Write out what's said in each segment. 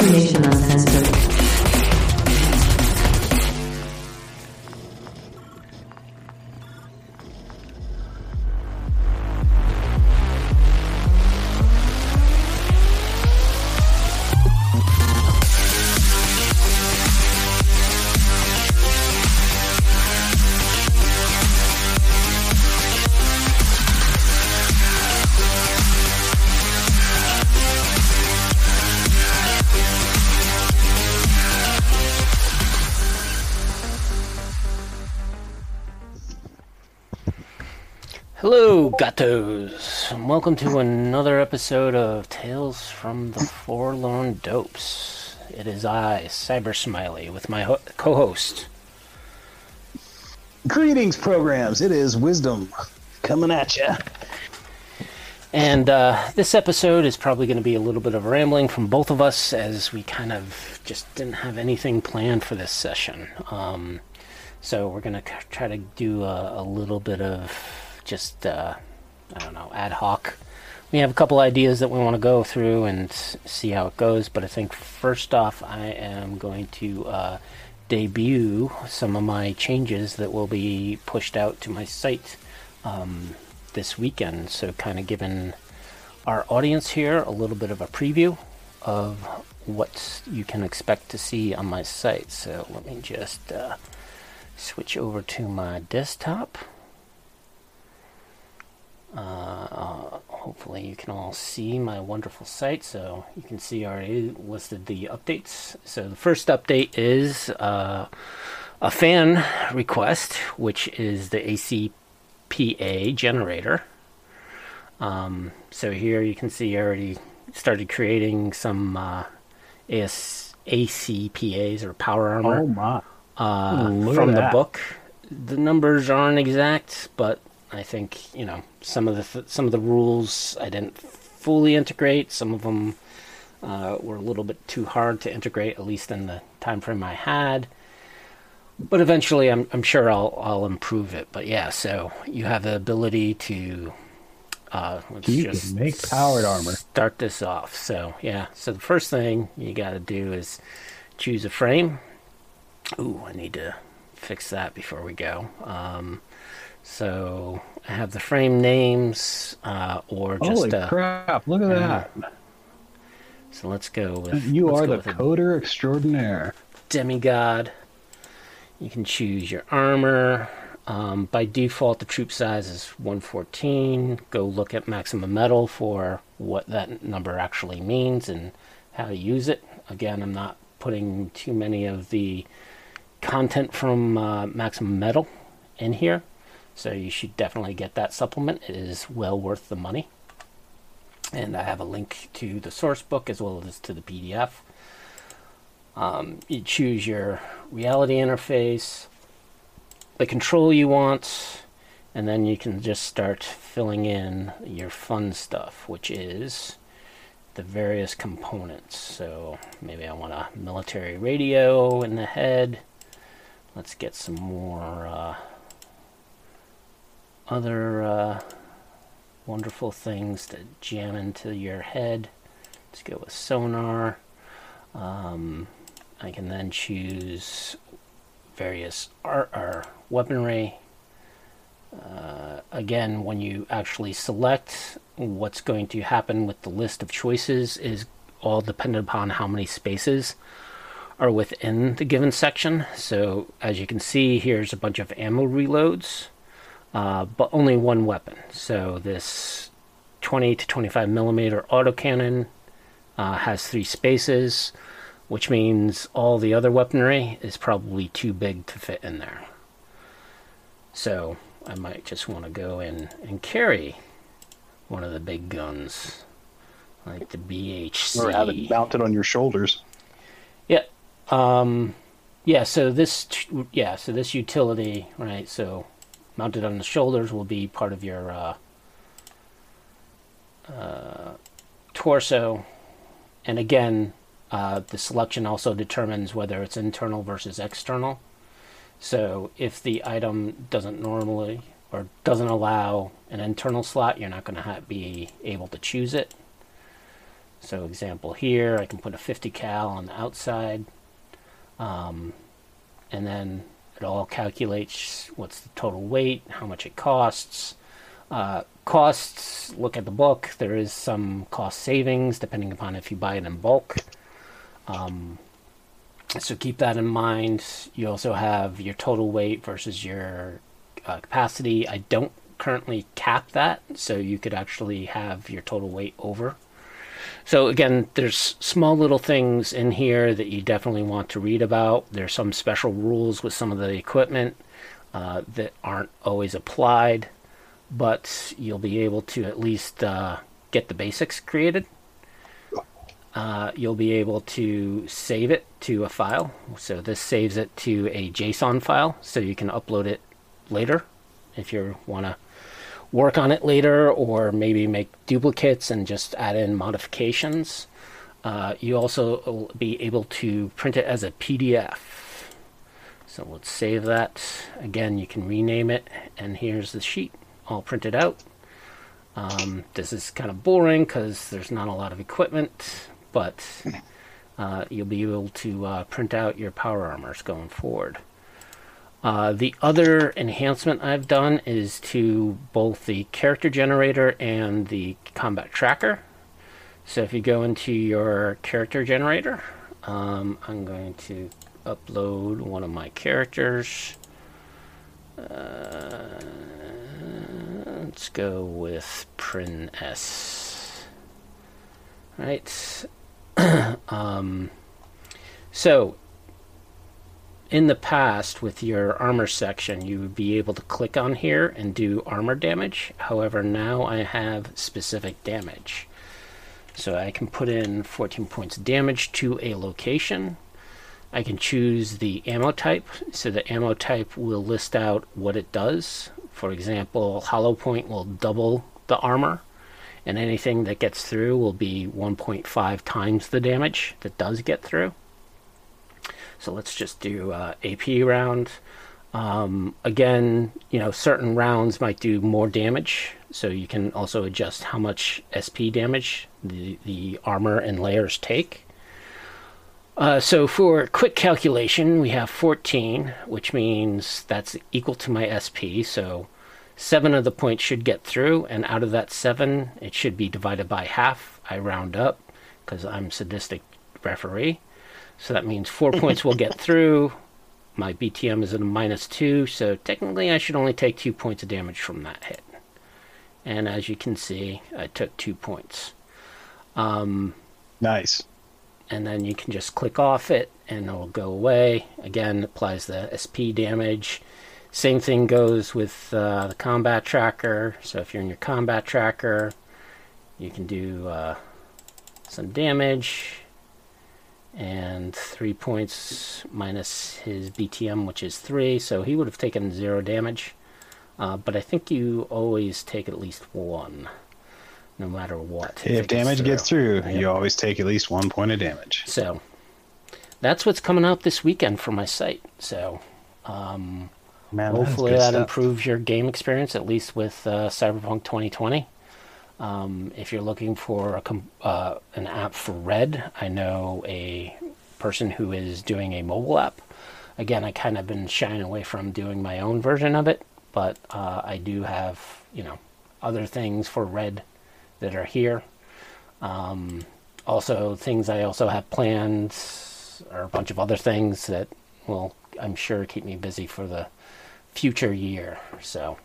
Cybernation Uncensored. Hello, gatos! Welcome to another episode of Tales from the Forlorn Dopes. It is I, Cyber Smiley, with my ho- co host. Greetings, programs. It is Wisdom coming at you. And uh, this episode is probably going to be a little bit of rambling from both of us as we kind of just didn't have anything planned for this session. Um, so we're going to c- try to do a, a little bit of just, uh, I don't know, ad hoc. We have a couple ideas that we want to go through and see how it goes, but I think first off, I am going to uh, debut some of my changes that will be pushed out to my site um, this weekend. So, kind of giving our audience here a little bit of a preview of what you can expect to see on my site. So, let me just uh, switch over to my desktop. Uh, hopefully, you can all see my wonderful site. So, you can see I already listed the updates. So, the first update is uh, a fan request, which is the ACPA generator. Um, so, here you can see I already started creating some uh, AS, ACPAs or power armor Oh my! uh, from the book. The numbers aren't exact, but I think you know some of the th- some of the rules I didn't fully integrate. Some of them uh, were a little bit too hard to integrate, at least in the time frame I had. But eventually, I'm I'm sure I'll I'll improve it. But yeah, so you have the ability to. Uh, let's You just make powered armor. Start this off. So yeah. So the first thing you got to do is choose a frame. Ooh, I need to fix that before we go. Um, so I have the frame names, uh, or just Holy uh, crap! Look at yeah. that. so let's go with You are the coder extraordinaire. demigod. You can choose your armor. Um, by default, the troop size is 114. Go look at maximum metal for what that number actually means and how to use it. Again, I'm not putting too many of the content from uh, maximum metal in here, so you should definitely get that supplement. It is well worth the money. And I have a link to the source book as well as to the PDF. Um, you choose your reality interface, the control you want, and then you can just start filling in your fun stuff, which is the various components. So maybe I want a military radio in the head. Let's get some more uh, other uh, wonderful things to jam into your head. Let's go with sonar. Um, I can then choose various art or weaponry. Uh, again, when you actually select, what's going to happen with the list of choices is all dependent upon how many spaces are within the given section. So, as you can see, here's a bunch of ammo reloads, uh, but only one weapon. So, this 20 to 25 millimeter autocannon uh, has three spaces, which means all the other weaponry is probably too big to fit in there. So I might just want to go in and carry one of the big guns, like the BHC. Or have it mounted on your shoulders. Yeah. Um, yeah. So this, yeah. So this utility, right? So mounted on the shoulders will be part of your uh, uh, torso, and again, uh, the selection also determines whether it's internal versus external. So if the item doesn't normally or doesn't allow an internal slot, you're not going to be able to choose it. So example here, I can put a 50 cal on the outside, um, and then it all calculates what's the total weight, how much it costs. Uh, costs, look at the book. There is some cost savings depending upon if you buy it in bulk. Um, so keep that in mind. You also have your total weight versus your uh, capacity. I don't currently cap that, so you could actually have your total weight over. So again, there's small little things in here that you definitely want to read about. There's some special rules with some of the equipment uh, that aren't always applied, but you'll be able to at least uh, get the basics created. Uh, you'll be able to save it to a file. So this saves it to a JSON file, so you can upload it later if you want to work on it later or maybe make duplicates and just add in modifications. Uh, you also will be able to print it as a PDF. So let's save that. Again, you can rename it, and here's the sheet all printed out. Um, this is kind of boring because there's not a lot of equipment, but uh, you'll be able to uh, print out your power armors going forward. Uh, the other enhancement I've done is to both the character generator and the combat tracker. So if you go into your character generator, um, I'm going to upload one of my characters. Uh, let's go with Prin S. Right. um, so in the past with your armor section you would be able to click on here and do armor damage. However now I have specific damage. So I can put in 14 points damage to a location. I can choose the ammo type. So the ammo type will list out what it does. For example hollow point will double the armor and anything that gets through will be 1.5 times the damage that does get through so let's just do uh, AP round. Um, again, you know, certain rounds might do more damage, so you can also adjust how much SP damage the, the armor and layers take. Uh, so for quick calculation, we have 14, which means that's equal to my SP. So seven of the points should get through, and out of that seven, it should be divided by half. I round up because I'm sadistic referee. So that means four points will get through. My BTM is at a minus two, so technically I should only take two points of damage from that hit. And as you can see, I took two points. Um, Nice. and then you can just click off it and it'll go away. Again, applies the SP damage. Same thing goes with uh, the combat tracker. So if you're in your combat tracker, you can do uh, some damage and three points minus his BTM, which is three, so he would have taken zero damage. Uh, but I think you always take at least one, no matter what. If it damage gets through, Yep. you always take at least one point of damage. So that's what's coming out this weekend for my site. So um, Man, hopefully that improves your game experience, at least with uh, Cyberpunk 2020. Um, if you're looking for a uh, an app for Red, I know a person who is doing a mobile app. Again, I kind of been shying away from doing my own version of it, but uh, I do have you know other things for Red that are here. Um, also, things I also have planned are a bunch of other things that will, I'm sure, keep me busy for the future year. So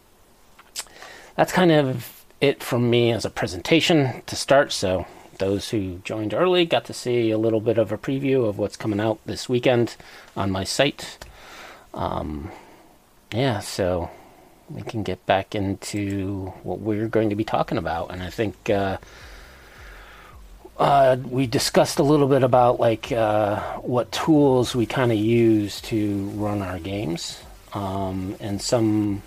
that's kind of it from me as a presentation to start. So those who joined early got to see a little bit of a preview of what's coming out this weekend on my site. Um, yeah, so we can get back into what we're going to be talking about, and I think. Uh, uh, we discussed a little bit about like uh, what tools we kind of use to run our games, um, and some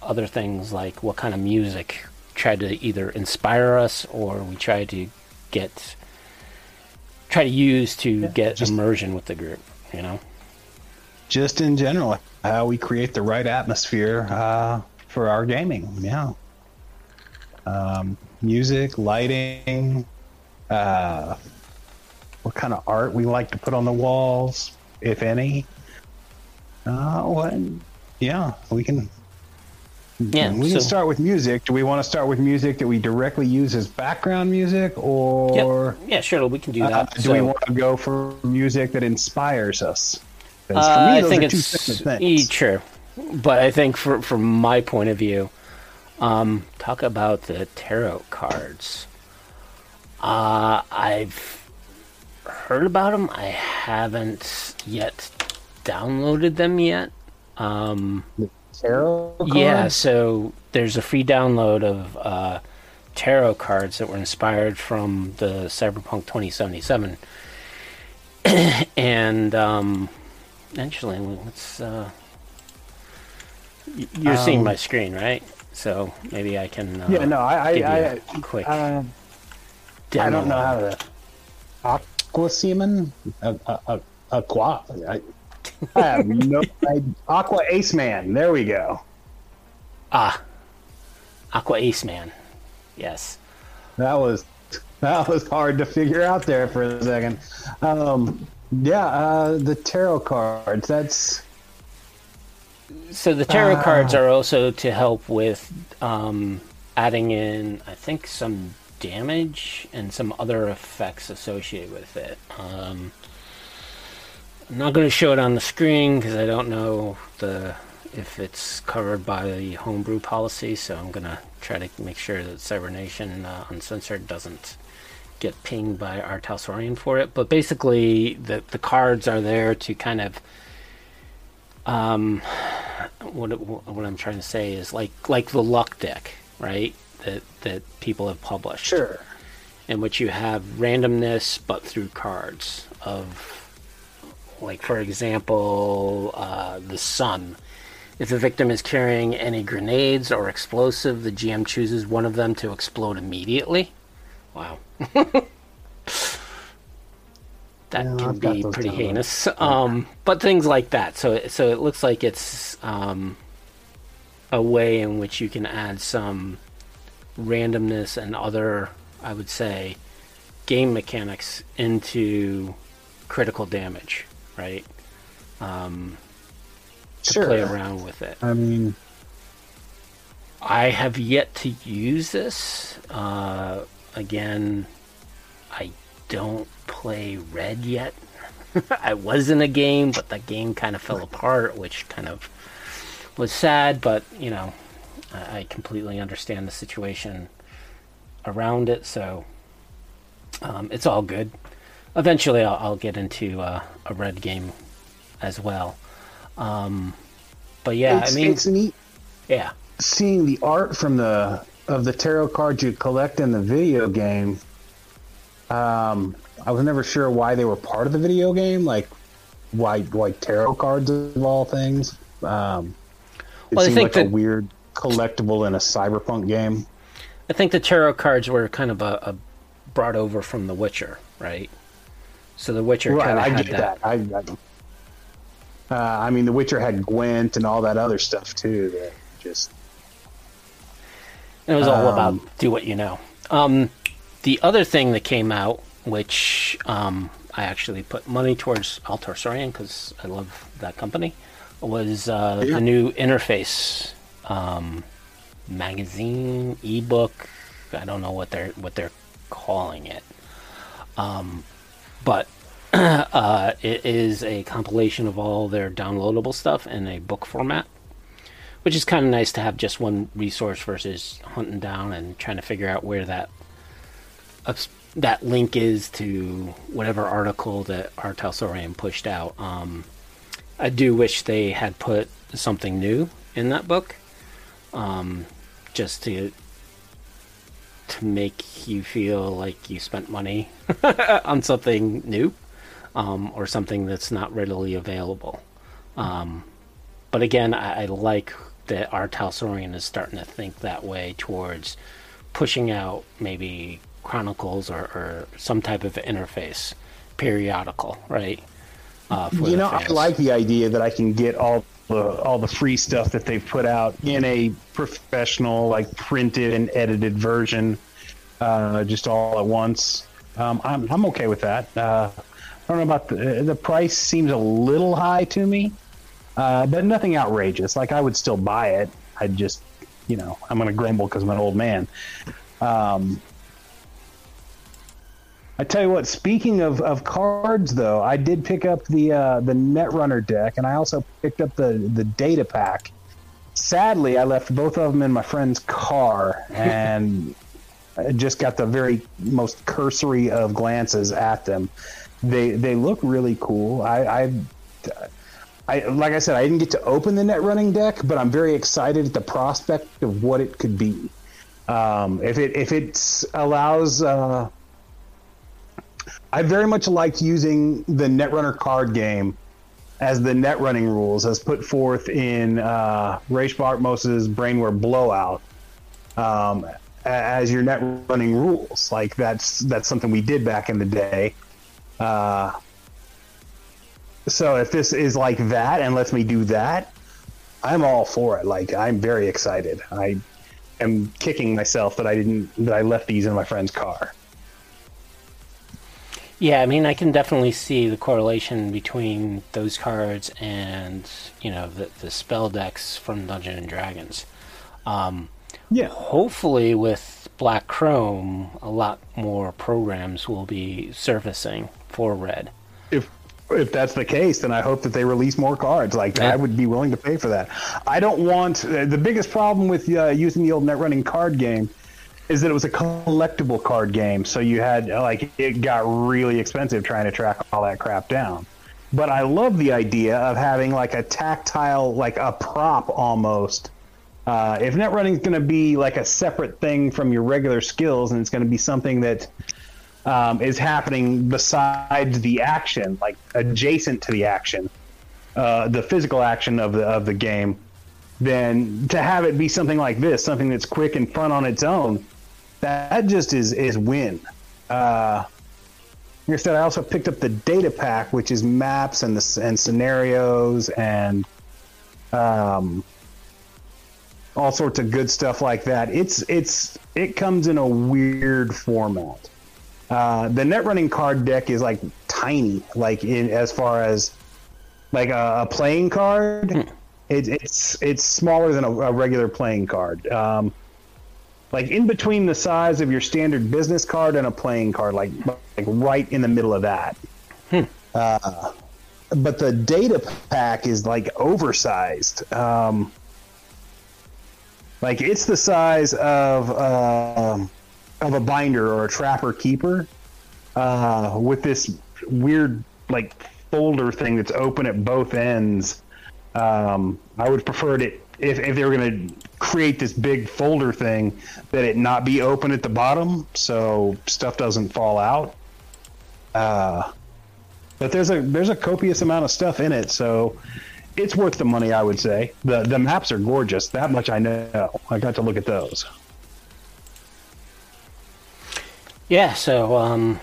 other things like what kind of music try to either inspire us or we try to get try to use to get just- immersion with the group. You know. Just in general, how we create the right atmosphere uh, for our gaming. Yeah. Um, music, lighting, uh, what kind of art we like to put on the walls, if any. Uh, what? Yeah, we can. Yeah, we so- can start with music. Do we want to start with music that we directly use as background music, or yeah, sure, we can do uh, that. do we want to go for music that inspires us? Uh, for me, I think it's e- sure, but I think for from my point of view, um, talk about the tarot cards. Uh, I've heard about them. I haven't yet downloaded them yet. Um, Tarot yeah, so there's a free download of uh, tarot cards that were inspired from the Cyberpunk 2077. and um, actually, let's. Uh, you're seeing Um, my screen, right? So maybe I can. Uh, Yeah, no, I, I, give you I, a quick. uh, I don't know how to. Aqua semen? A, a, a, aqua? I, have no I, Aqua Ace Man. There we go. Ah, Aqua Ace Man. Yes. That was that was hard to figure out there for a second. Um, yeah, uh, the tarot cards. That's So the tarot Ah. cards are also to help with um, adding in, I think, some damage and some other effects associated with it. Um, I'm not going to show it on the screen because I don't know the if it's covered by the homebrew policy. So I'm going to try to make sure that Cybernation uh, Uncensored doesn't get pinged by R. Talsorian for it. But basically, the the cards are there to kind of um, what it- what I'm trying to say is like like the luck deck, right? That that people have published, sure. in which you have randomness, but through cards of, like for example, uh, the sun. If the victim is carrying any grenades or explosive, the GM chooses one of them to explode immediately. Wow. that Yeah, can I've be pretty heinous. Um, but things like that. So, it- so it looks like it's um, a way in which you can add some randomness and other, I would say, game mechanics into critical damage, right? Um, to Sure. play around with it. I mean, I have yet to use this. Uh, again, I don't play Red yet. I was in a game, but the game kind of fell apart, which kind of was sad. But you know, I, I completely understand the situation around it, so um, it's all good. Eventually, I'll, I'll get into uh, a Red game as well. Um, but yeah, it's, I mean, it's neat yeah. seeing the art from the of the tarot cards you collect in the video game. Um, I was never sure why they were part of the video game, like why why tarot cards of all things. Um, it Well, seemed like a weird collectible in a cyberpunk game. I think the tarot cards were kind of a, a brought over from The Witcher, right? So The Witcher Right, kind of I had get that. that. I, I, uh, I mean, The Witcher had Gwent and all that other stuff too. That just It was all Um, about do what you know. Um, the other thing that came out, which um, I actually put money towards R. Talsorian because I love that company, was uh, Yeah. the new interface um, magazine, ebook. I don't know what they're what they're calling it, um, but uh, it is a compilation of all their downloadable stuff in a book format which is kind of nice to have just one resource versus hunting down and trying to figure out where that ups- that link is to whatever article that R. Talsorian pushed out. Um, I do wish they had put something new in that book, um, just to to make you feel like you spent money on something new um, or something that's not readily available. Um, but again, I, I like that R. Talsorian is starting to think that way towards pushing out maybe chronicles or, or some type of interface periodical, right? Uh, for you know, I like the idea that I can get all the all the free stuff that they've put out in a professional, like printed and edited version, uh, just all at once. Um, I'm I'm okay with that. Uh, I don't know about the the price seems a little high to me, uh, but nothing outrageous. Like I would still buy it. I'd just, you know, I'm to grumble because I'm an old man. Um, I tell you what. Speaking of, of cards, though, I did pick up the uh, the Netrunner deck, and I also picked up the the data pack. Sadly, I left both of them in my friend's car, and I just got the very most cursory of glances at them. They they look really cool. I, I, I like I said, I didn't get to open the net running deck, but I'm very excited at the prospect of what it could be. Um, if it if it allows. Uh, I very much liked using the Netrunner card game as the net running rules, as put forth in uh, Rache Brainware Blowout, um, as your net running rules. Like that's that's something we did back in the day. Uh, so if this is like that and lets me do that, I'm all for it. Like I'm very excited. I am kicking myself that I didn't that I left these in my friend's car. Yeah, I mean, I can definitely see the correlation between those cards and you know the the spell decks from Dungeons and Dragons. Um, Yeah. hopefully, with Black Chrome, a lot more programs will be surfacing for Red. if if that's the case, then I hope that they release more cards. Like Yeah. I would be willing to pay for that. I don't want uh, the biggest problem with uh, using the old net running card game is that it was a collectible card game, so you had like it got really expensive trying to track all that crap down. But I love the idea of having like a tactile, like a prop almost. Uh, if net running is going to be like a separate thing from your regular skills, and it's going to be something that um, is happening besides the action, like adjacent to the action, uh, the physical action of the of the game, then to have it be something like this, something that's quick and fun on its own, that just is is win. Uh, like I said, I also picked up the data pack, which is maps and the and scenarios and um, all sorts of good stuff like that. It's it's it comes in a weird format. Uh, the net running card deck is like tiny, like in as far as like a, a playing card. It, it's it's smaller than a, a regular playing card. Um, like in between the size of your standard business card and a playing card, like like right in the middle of that. Uh, but the data pack is like oversized. Um, like it's the size of um of a binder or a trapper keeper uh, with this weird like folder thing that's open at both ends. Um, I would prefer it if, if they were going to create this big folder thing that it not be open at the bottom so stuff doesn't fall out. Uh, but there's a there's a copious amount of stuff in it, so it's worth the money. I would say the the maps are gorgeous. That much I know. I got to look at those. Yeah, so um,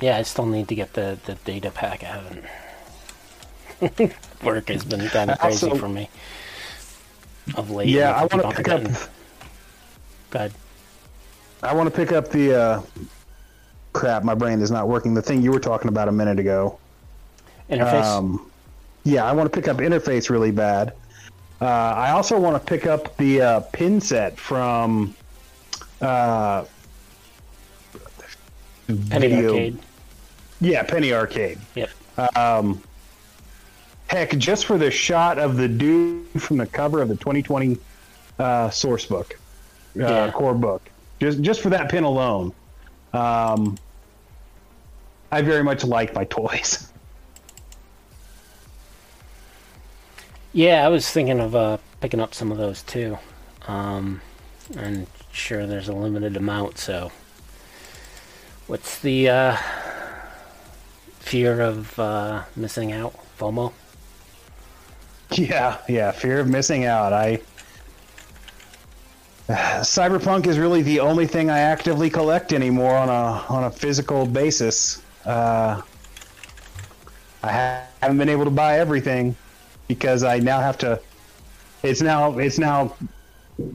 yeah, I still need to get the the data pack. I haven't. Work has been kind of crazy Also- for me of late. Yeah, I want to pick up. Go ahead. I want to pick up the uh, crap. My brain is not working. The thing you were talking about a minute ago. Interface. Um, yeah, I want to pick up interface really bad. Uh, I also want to pick up the uh, pin set from uh, Penny video- Arcade. Yeah, Penny Arcade. Yep. Um, heck, just for the shot of the dude from the cover of the 2020 uh, source book, uh, Yeah. core book, just just for that pin alone, um, I very much like my toys. Yeah, I was thinking of uh, picking up some of those too. Um, and sure, there's a limited amount. So, what's the uh, fear of uh, missing out? FOMO. Yeah, yeah, fear of missing out. I Cyberpunk is really the only thing I actively collect anymore on a on a physical basis. Uh, I ha- haven't been able to buy everything because I now have to. It's now it's now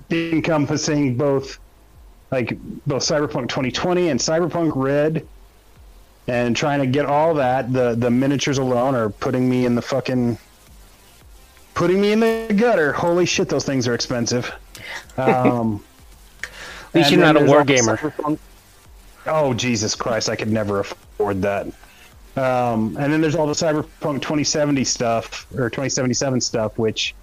encompassing both like both Cyberpunk 2020 and Cyberpunk Red and trying to get all that. The the miniatures alone are putting me in the fucking putting me in the gutter. Holy shit, those things are expensive. Um, At least you're not a war gamer. Oh Jesus Christ! I could never afford that. Um, and then there's all the Cyberpunk 2070 stuff or 2077 stuff, which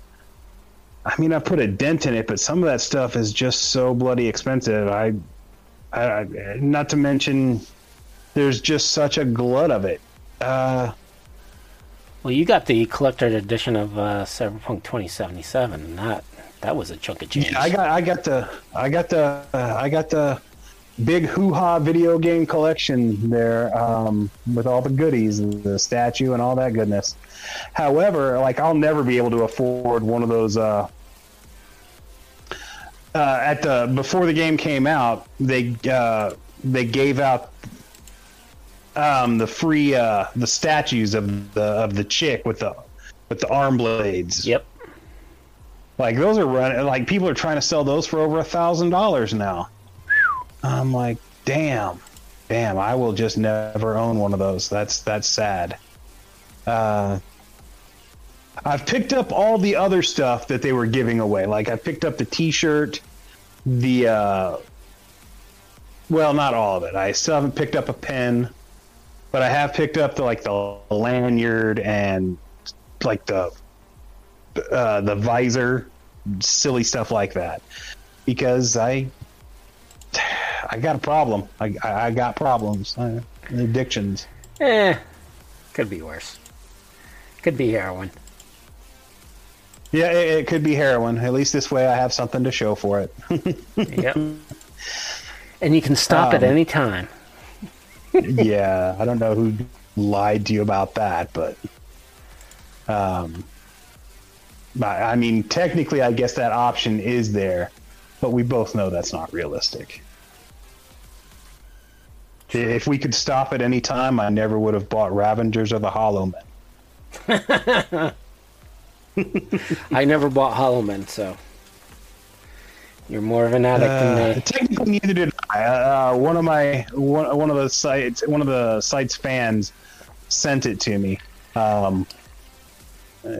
I mean, I put a dent in it, but some of that stuff is just so bloody expensive. I, I, I not to mention, there's just such a glut of it. Uh, Well, you got the collector edition of uh, Cyberpunk 2077, and that that was a chunk of change. I got I got the I got the uh, I got the big hoo ha video game collection there um, with all the goodies, the statue and all that goodness. However, like I'll never be able to afford one of those. Uh, uh, at the before the game came out, they uh, they gave out um, the free uh, the statues of the of the chick with the with the arm blades. Yep. Like those are running. Like people are trying to sell those for over a thousand dollars now. I'm like, damn, damn. I will just never own one of those. That's that's sad. Uh, I've picked up all the other stuff that they were giving away. Like I picked up the T-shirt, the uh, well, not all of it. I still haven't picked up a pen, but I have picked up the like the lanyard and like the uh, the visor, silly stuff like that, because I I got a problem. I I, I got problems, uh, addictions. Eh, could be worse. Could be heroin. Yeah, it, it could be heroin. At least this way, I have something to show for it. Yep. and you can stop at Um, any time. Yeah, I don't know who lied to you about that, but um, I I mean, technically, I guess that option is there, but we both know that's not realistic. If we could stop at any time, I never would have bought Ravengers or the Hollow Men. I never bought Hollow Men, so you're more of an addict Uh, than me. technically, neither did I. Uh, one of my one, one of the sites one of the site's fans sent it to me. Um, uh,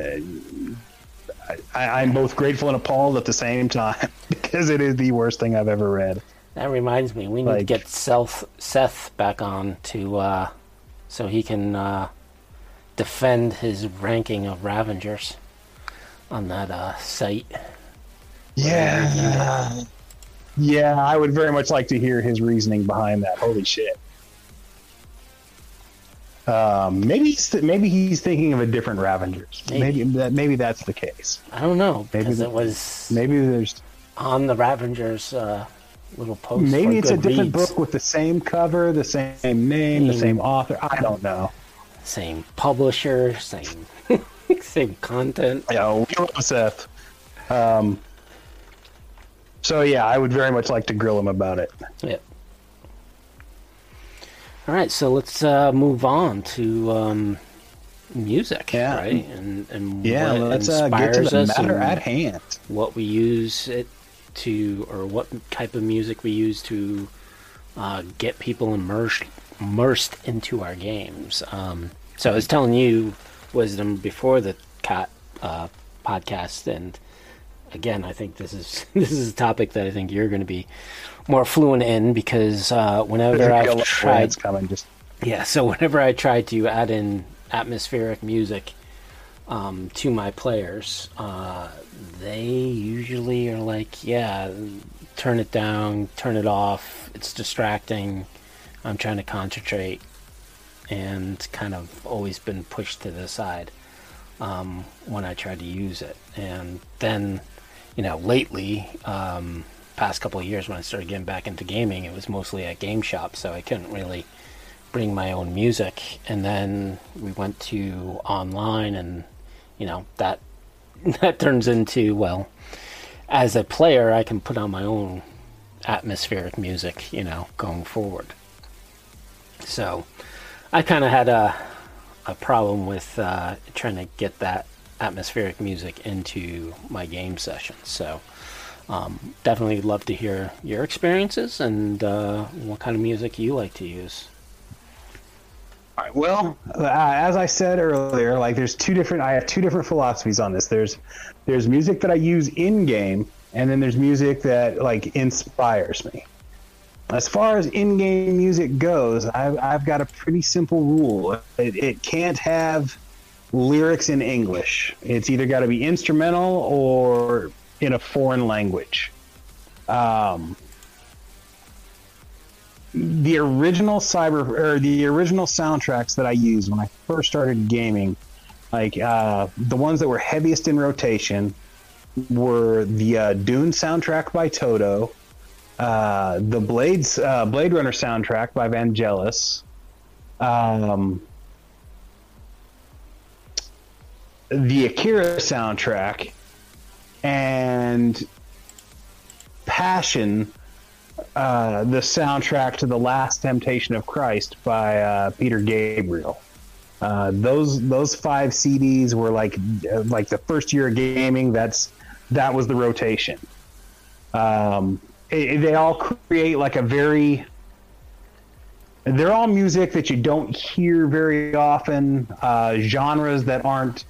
I, I'm both grateful and appalled at the same time because it is the worst thing I've ever read. That reminds me, we need to get Seth Seth back on to uh, so he can uh, defend his ranking of Ravengers on that uh, site. Yeah, yeah, I would very much like to hear his reasoning behind that. Holy shit! Um, maybe he's th- maybe he's thinking of a different Ravengers. Maybe. Maybe that maybe that's the case. I don't know Maybe the- it was Maybe there's on the Ravengers uh, little post. Maybe for it's a different Goodreads. book with the same cover, the same name, the Same- same author. I don't know. same publisher, same same content. Yeah, we love Seth. Um, so yeah, I would very much like to grill him about it. Yep. All right, so let's uh, move on to um, music, Yeah. right? And and Yeah, what let's uh, get to the matter at hand. what we use it to, or what type of music we use to uh, get people immersed immersed into our games. Um, so I was telling you wisdom before the cat uh, podcast, and again, I think this is this is a topic that I think you're going to be more fluent in because uh, whenever I've tried coming. Just yeah, so whenever I try to add in atmospheric music um, to my players, uh, they usually are like, yeah, turn it down, turn it off, it's distracting, I'm trying to concentrate, and kind of always been pushed to the side um, when I try to use it. And then, you know, lately, um, past couple of years when I started getting back into gaming, it was mostly at game shops, so I couldn't really bring my own music. And then we went to online, and you know that that turns into well, as a player, I can put on my own atmospheric music, you know, going forward. So I kind of had a a problem with uh, trying to get that atmospheric music into my game sessions. So um, definitely love to hear your experiences and uh, what kind of music you like to use. All right, well, uh, as I said earlier, like there's two different. I have two different philosophies on this. There's there's music that I use in game, and then there's music that like inspires me. As far as in-game music goes, I've, I've got a pretty simple rule. It, it can't have lyrics in English. It's either got to be instrumental or in a foreign language. Um, the original cyber or the original soundtracks that I used when I first started gaming, like uh, the ones that were heaviest in rotation, were the uh, Dune soundtrack by Toto, uh, the Blades uh, Blade Runner soundtrack by Vangelis, um, the Akira soundtrack, and Passion, uh, the soundtrack to the Last Temptation of Christ by uh, Peter Gabriel. Uh, those those five CDs were like like the first year of gaming. That's that was the rotation. Um, it, they all create like a very. They're all music that you don't hear very often, uh, genres that aren't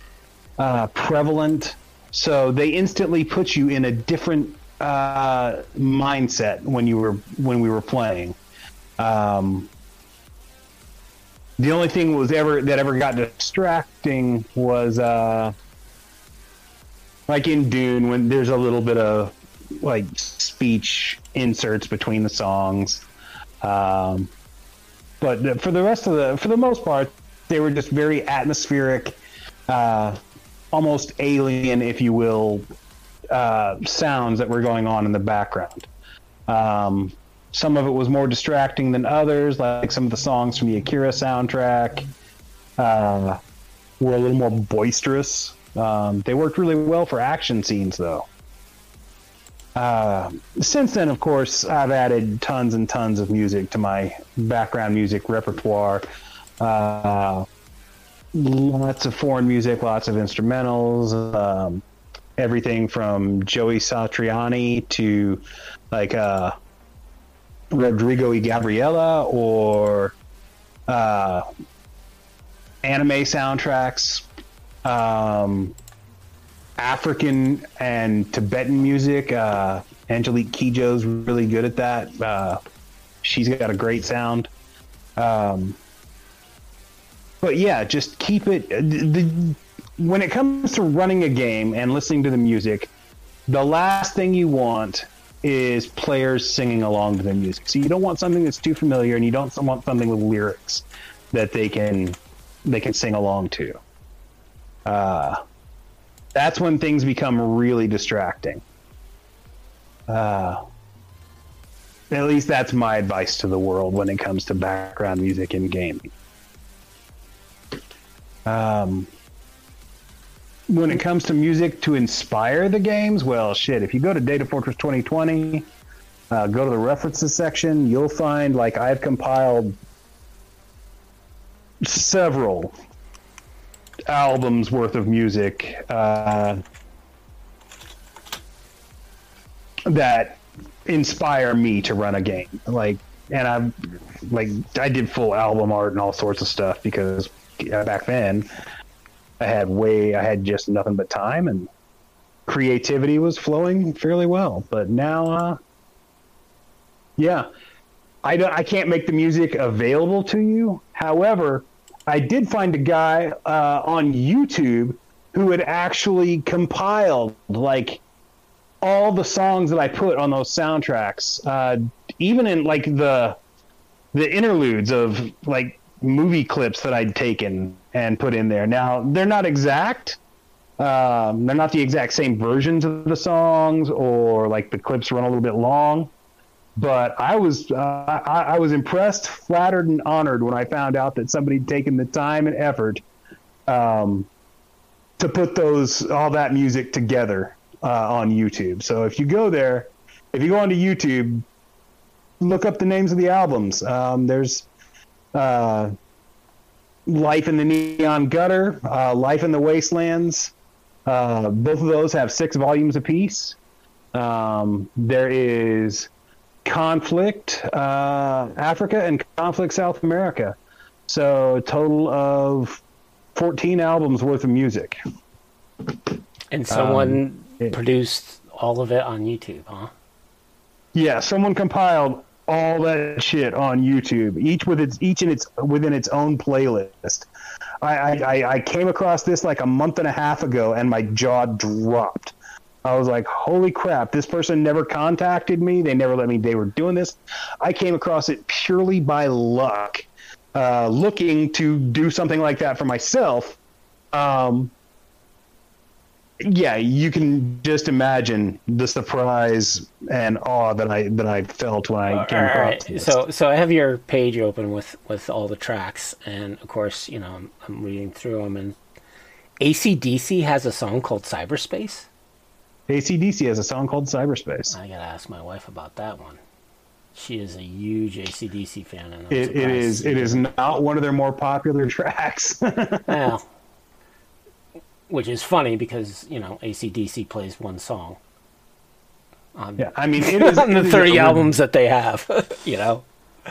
uh, prevalent. So they instantly put you in a different uh, mindset when you were when we were playing. Um, the only thing was ever that ever got distracting was uh, like in Dune when there's a little bit of like speech inserts between the songs. Um, but for the rest of the for the most part, they were just very atmospheric, uh, almost alien, if you will, uh, sounds that were going on in the background. Um, some of it was more distracting than others, like some of the songs from the Akira soundtrack uh, were a little more boisterous. Um, they worked really well for action scenes, though. Uh, since then, of course, I've added tons and tons of music to my background music repertoire. Uh, lots of foreign music, lots of instrumentals, um, everything from Joey Satriani to like uh, Rodrigo y Gabriela or uh, anime soundtracks. Um, African and Tibetan music. Uh, Angelique Kidjo's really good at that. Uh, she's got a great sound. Um, but yeah, just keep it. The, when it comes to running a game and listening to the music, the last thing you want is players singing along to the music. So you don't want something that's too familiar, and you don't want something with lyrics that they can they can sing along to. Uh, that's when things become really distracting. Uh, at least that's my advice to the world when it comes to background music in gaming. Um, when it comes to music to inspire the games, well, shit, if you go to Data Fortress 2020, uh, go to the references section, you'll find like I've compiled several albums worth of music uh, that inspire me to run a game. Like, and I like I did full album art and all sorts of stuff because back then I had way I had just nothing but time and creativity was flowing fairly well. But now, uh, yeah, I don't I can't make the music available to you. However, I did find a guy uh, on YouTube who had actually compiled like all the songs that I put on those soundtracks, uh, even in like the the interludes of like movie clips that I'd taken and put in there. Now they're not exact. Um, they're not the exact same versions of the songs, or like the clips run a little bit long but I was uh, I, I, was impressed, flattered, and honored when I found out that somebody had taken the time and effort um, to put those all that music together uh, on YouTube. So if you go there, if you go onto YouTube, look up the names of the albums. Um, there's uh, Life in the Neon Gutter, uh, Life in the Wastelands. Uh, both of those have six volumes apiece. Um, there is conflict uh, Africa and conflict South America. So a total of 14 albums worth of music. And someone Um, it- produced all of it on YouTube, huh? Yeah, someone compiled all that shit on YouTube, each with its each in its within its own playlist. I, I, I- came across this like a month and a half ago, and my jaw dropped. I was like, "Holy crap! This person never contacted me. They never let me. They were doing this. I came across it purely by luck, uh, looking to do something like that for myself." Um, yeah, you can just imagine the surprise and awe that I that I felt when I came All across right. So, so I have your page open with with all the tracks, and of course, you know, I'm, I'm reading through them. And ACDC has a song called Cyberspace. ACDC has a song called Cyberspace. I gotta ask my wife about that one. She is a huge ACDC fan, and It, it is it is not one of their more popular tracks. Well, which is funny because you know ACDC plays one song on, yeah, I mean it is on the thirty albums that they have. you know.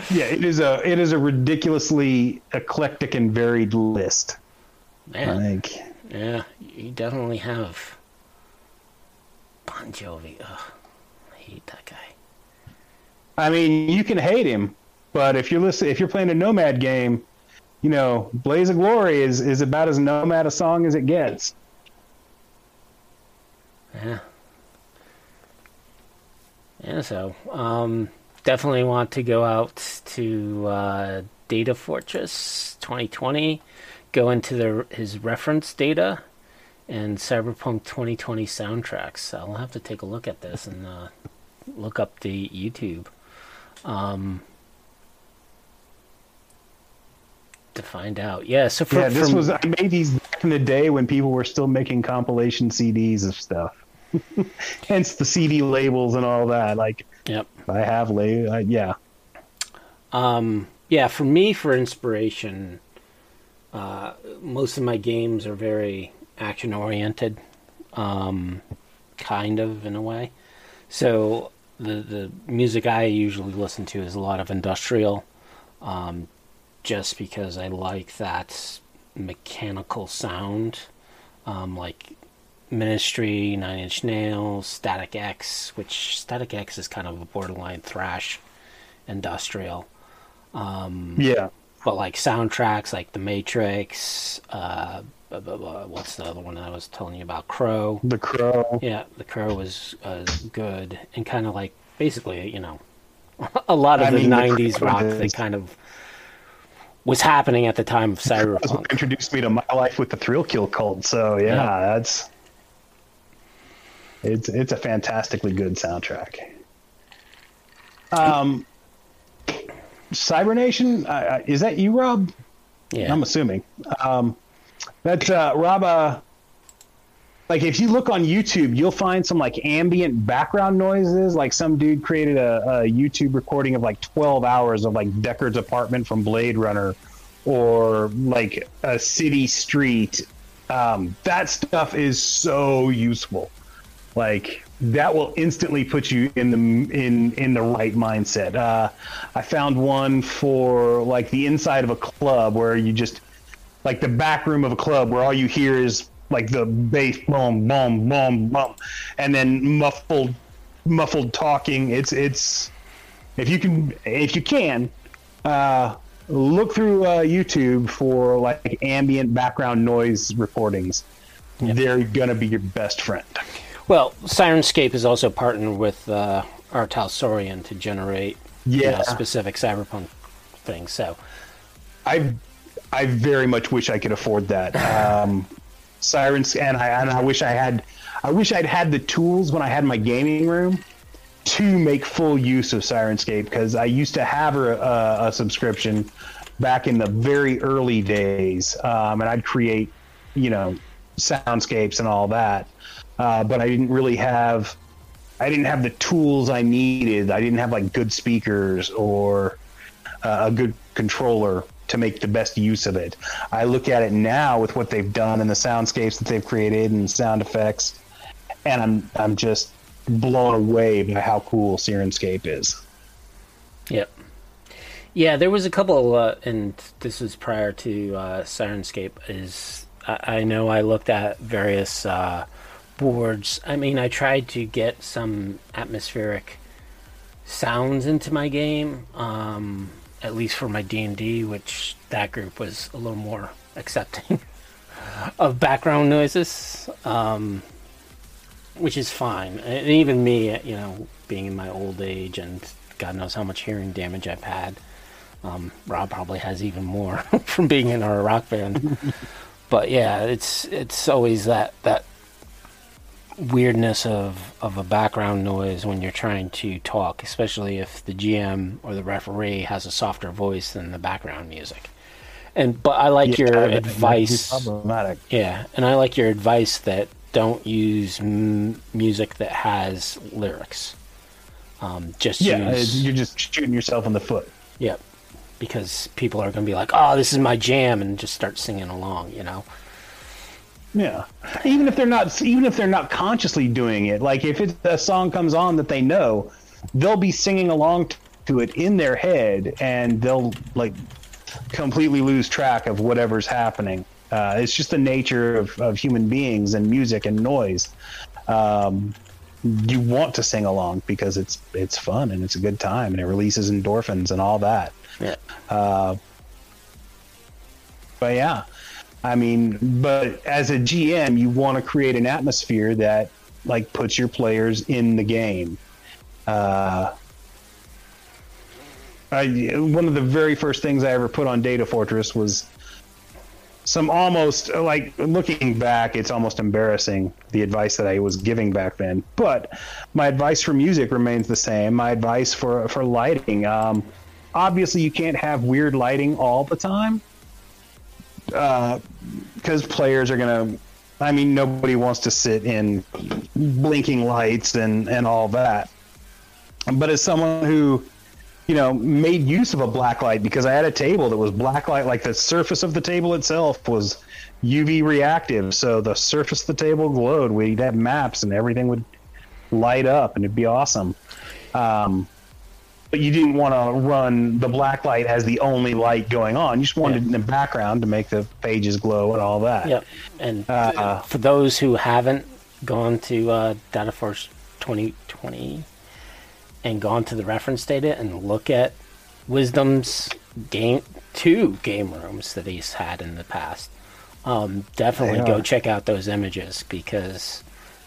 Yeah, it is a it is a ridiculously eclectic and varied list. Man, Like yeah, you definitely have Bon Jovi. Ugh, I hate that guy. I mean, you can hate him, but if you're listen, if you're playing a Nomad game, you know, Blaze of Glory is is about as Nomad a song as it gets. Yeah. Yeah, so um, definitely want to go out to uh, Data Fortress 2020, go into the, his reference data and Cyberpunk 2020 soundtracks. I'll have to take a look at this and uh, look up the YouTube um, to find out. Yeah, so for, yeah, this from- was I made these back in the day when people were still making compilation CDs of stuff. Hence the CD labels and all that. Like Yep. I have la- uh, yeah. Um, yeah, for me, for inspiration, uh, most of my games are very action oriented, um, kind of in a way. So the the music I usually listen to is a lot of industrial, um, just because I like that mechanical sound, um, like Ministry, Nine Inch Nails, Static X, which Static X is kind of a borderline thrash industrial. Yeah. But like soundtracks like The Matrix, uh, blah, blah, blah, what's the other one I was telling you about? Crow. The Crow. Yeah, The Crow was uh, good and kind of like basically, you know, a lot of I the mean, 90s Crow rock that kind of was happening at the time of Cyberpunk. introduced me to my life with the Thrill Kill Kult. So yeah, Yeah. that's it's it's a fantastically good soundtrack. Um, Cybernation, uh, is that you, Rob? Yeah. I'm assuming. Um, that's uh, Rob. Uh, like if you look on YouTube, you'll find some like ambient background noises. Like some dude created a, a YouTube recording of like 12 hours of like Deckard's apartment from Blade Runner, or like a city street. Um, that stuff is so useful. Like that will instantly put you in the in in the right mindset. Uh, I found one for like the inside of a club where you just like the back room of a club where all you hear is like the bass boom boom boom boom and then muffled muffled talking it's it's if you can if you can uh look through uh, youtube for like ambient background noise recordings they're gonna be your best friend Well, Syrinscape is also partnered with uh, R. Talsorian to generate you know, Yeah. specific cyberpunk things. So, I I very much wish I could afford that. Um, Sirens, and I and I wish I had. I wish I'd had the tools when I had my gaming room to make full use of Syrinscape because I used to have a, a, a subscription back in the very early days, um, and I'd create, you know, soundscapes and all that. Uh, but I didn't really have. I didn't have the tools I needed. I didn't have like good speakers or uh, a good controller to make the best use of it. I look at it now with what they've done and the soundscapes that they've created and sound effects, and I'm I'm just blown away by how cool Syrinscape is. yep. Yeah, there was a couple, uh, and this was prior to uh, Syrinscape. Is I, I know I looked at various uh, boards. I mean, I tried to get some atmospheric sounds into my game, um, at least for my D and D, which that group was a little more accepting of background noises, um, which is fine. And even me, you know, being in my old age and God knows how much hearing damage I've had. Um, Rob probably has even more from being in our rock band. but yeah, it's it's always that that weirdness of of a background noise when you're trying to talk, especially if the GM or the referee has a softer voice than the background music. And but I like Yeah, your advice. Problematic. Yeah, and I like your advice that don't use m- music that has lyrics. Um, just Yeah, use you're just shooting yourself in the foot. Yep. Because people are going to be like, "Oh, this is my jam," and just start singing along. You know. Yeah, even if they're not, even if they're not consciously doing it, like if it, a song comes on that they know, they'll be singing along to it in their head, and they'll like completely lose track of whatever's happening. Uh, it's just the nature of, of human beings and music and noise. Um, you want to sing along because it's it's fun and it's a good time and it releases endorphins and all that. Yeah. But yeah, I mean, but as a GM, you want to create an atmosphere that like puts your players in the game. Uh, I, one of the very first things I ever put on Data Fortress was some almost like looking back, it's almost embarrassing the advice that I was giving back then. But my advice for music remains the same. My advice for for lighting, um, obviously, you can't have weird lighting all the time because players are gonna. I mean, nobody wants to sit in blinking lights and and all that. But as someone who, you know, made use of a black light because I had a table that was black light, like the surface of the table itself was UV reactive, so the surface of the table glowed. We'd have maps and everything would light up, and it'd be awesome. Um, but you didn't want to run the black light as the only light going on. You just wanted it in the background to make the pages glow and all that. Yep. And Uh, for those who haven't gone to uh, Data Fortress 2020 and gone to the reference data and look at Wisdom's game two game rooms that he's had in the past, um, definitely go check out those images because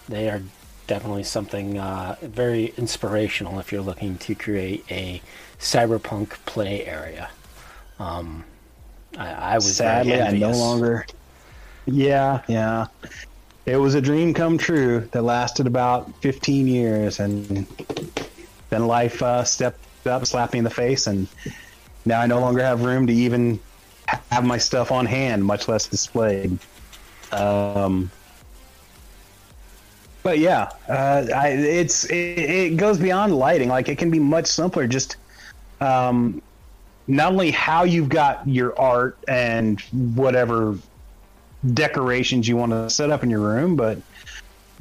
they are definitely something uh, very inspirational if you're looking to create a cyberpunk play area. Um, I, I was Sadly, I no longer. Yeah, yeah. It was a dream come true that lasted about 15 years, and then life uh, stepped up, slapped me in the face, and now I no longer have room to even have my stuff on hand, much less displayed. Um, but yeah, uh, I, it's it, it goes beyond lighting. Like it can be much simpler. Just um, not only how you've got your art and whatever decorations you want to set up in your room, but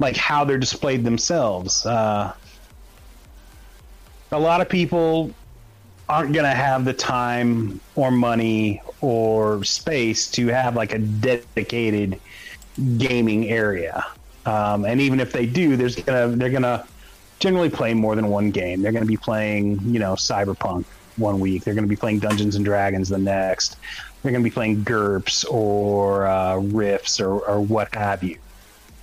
like how they're displayed themselves. Uh, a lot of people aren't going to have the time or money or space to have like a dedicated gaming area. Um, and even if they do, there's gonna they're gonna generally play more than one game. They're gonna be playing, you know, Cyberpunk one week. They're gonna be playing Dungeons and Dragons the next. They're gonna be playing GURPS or uh, Rifts or, or what have you.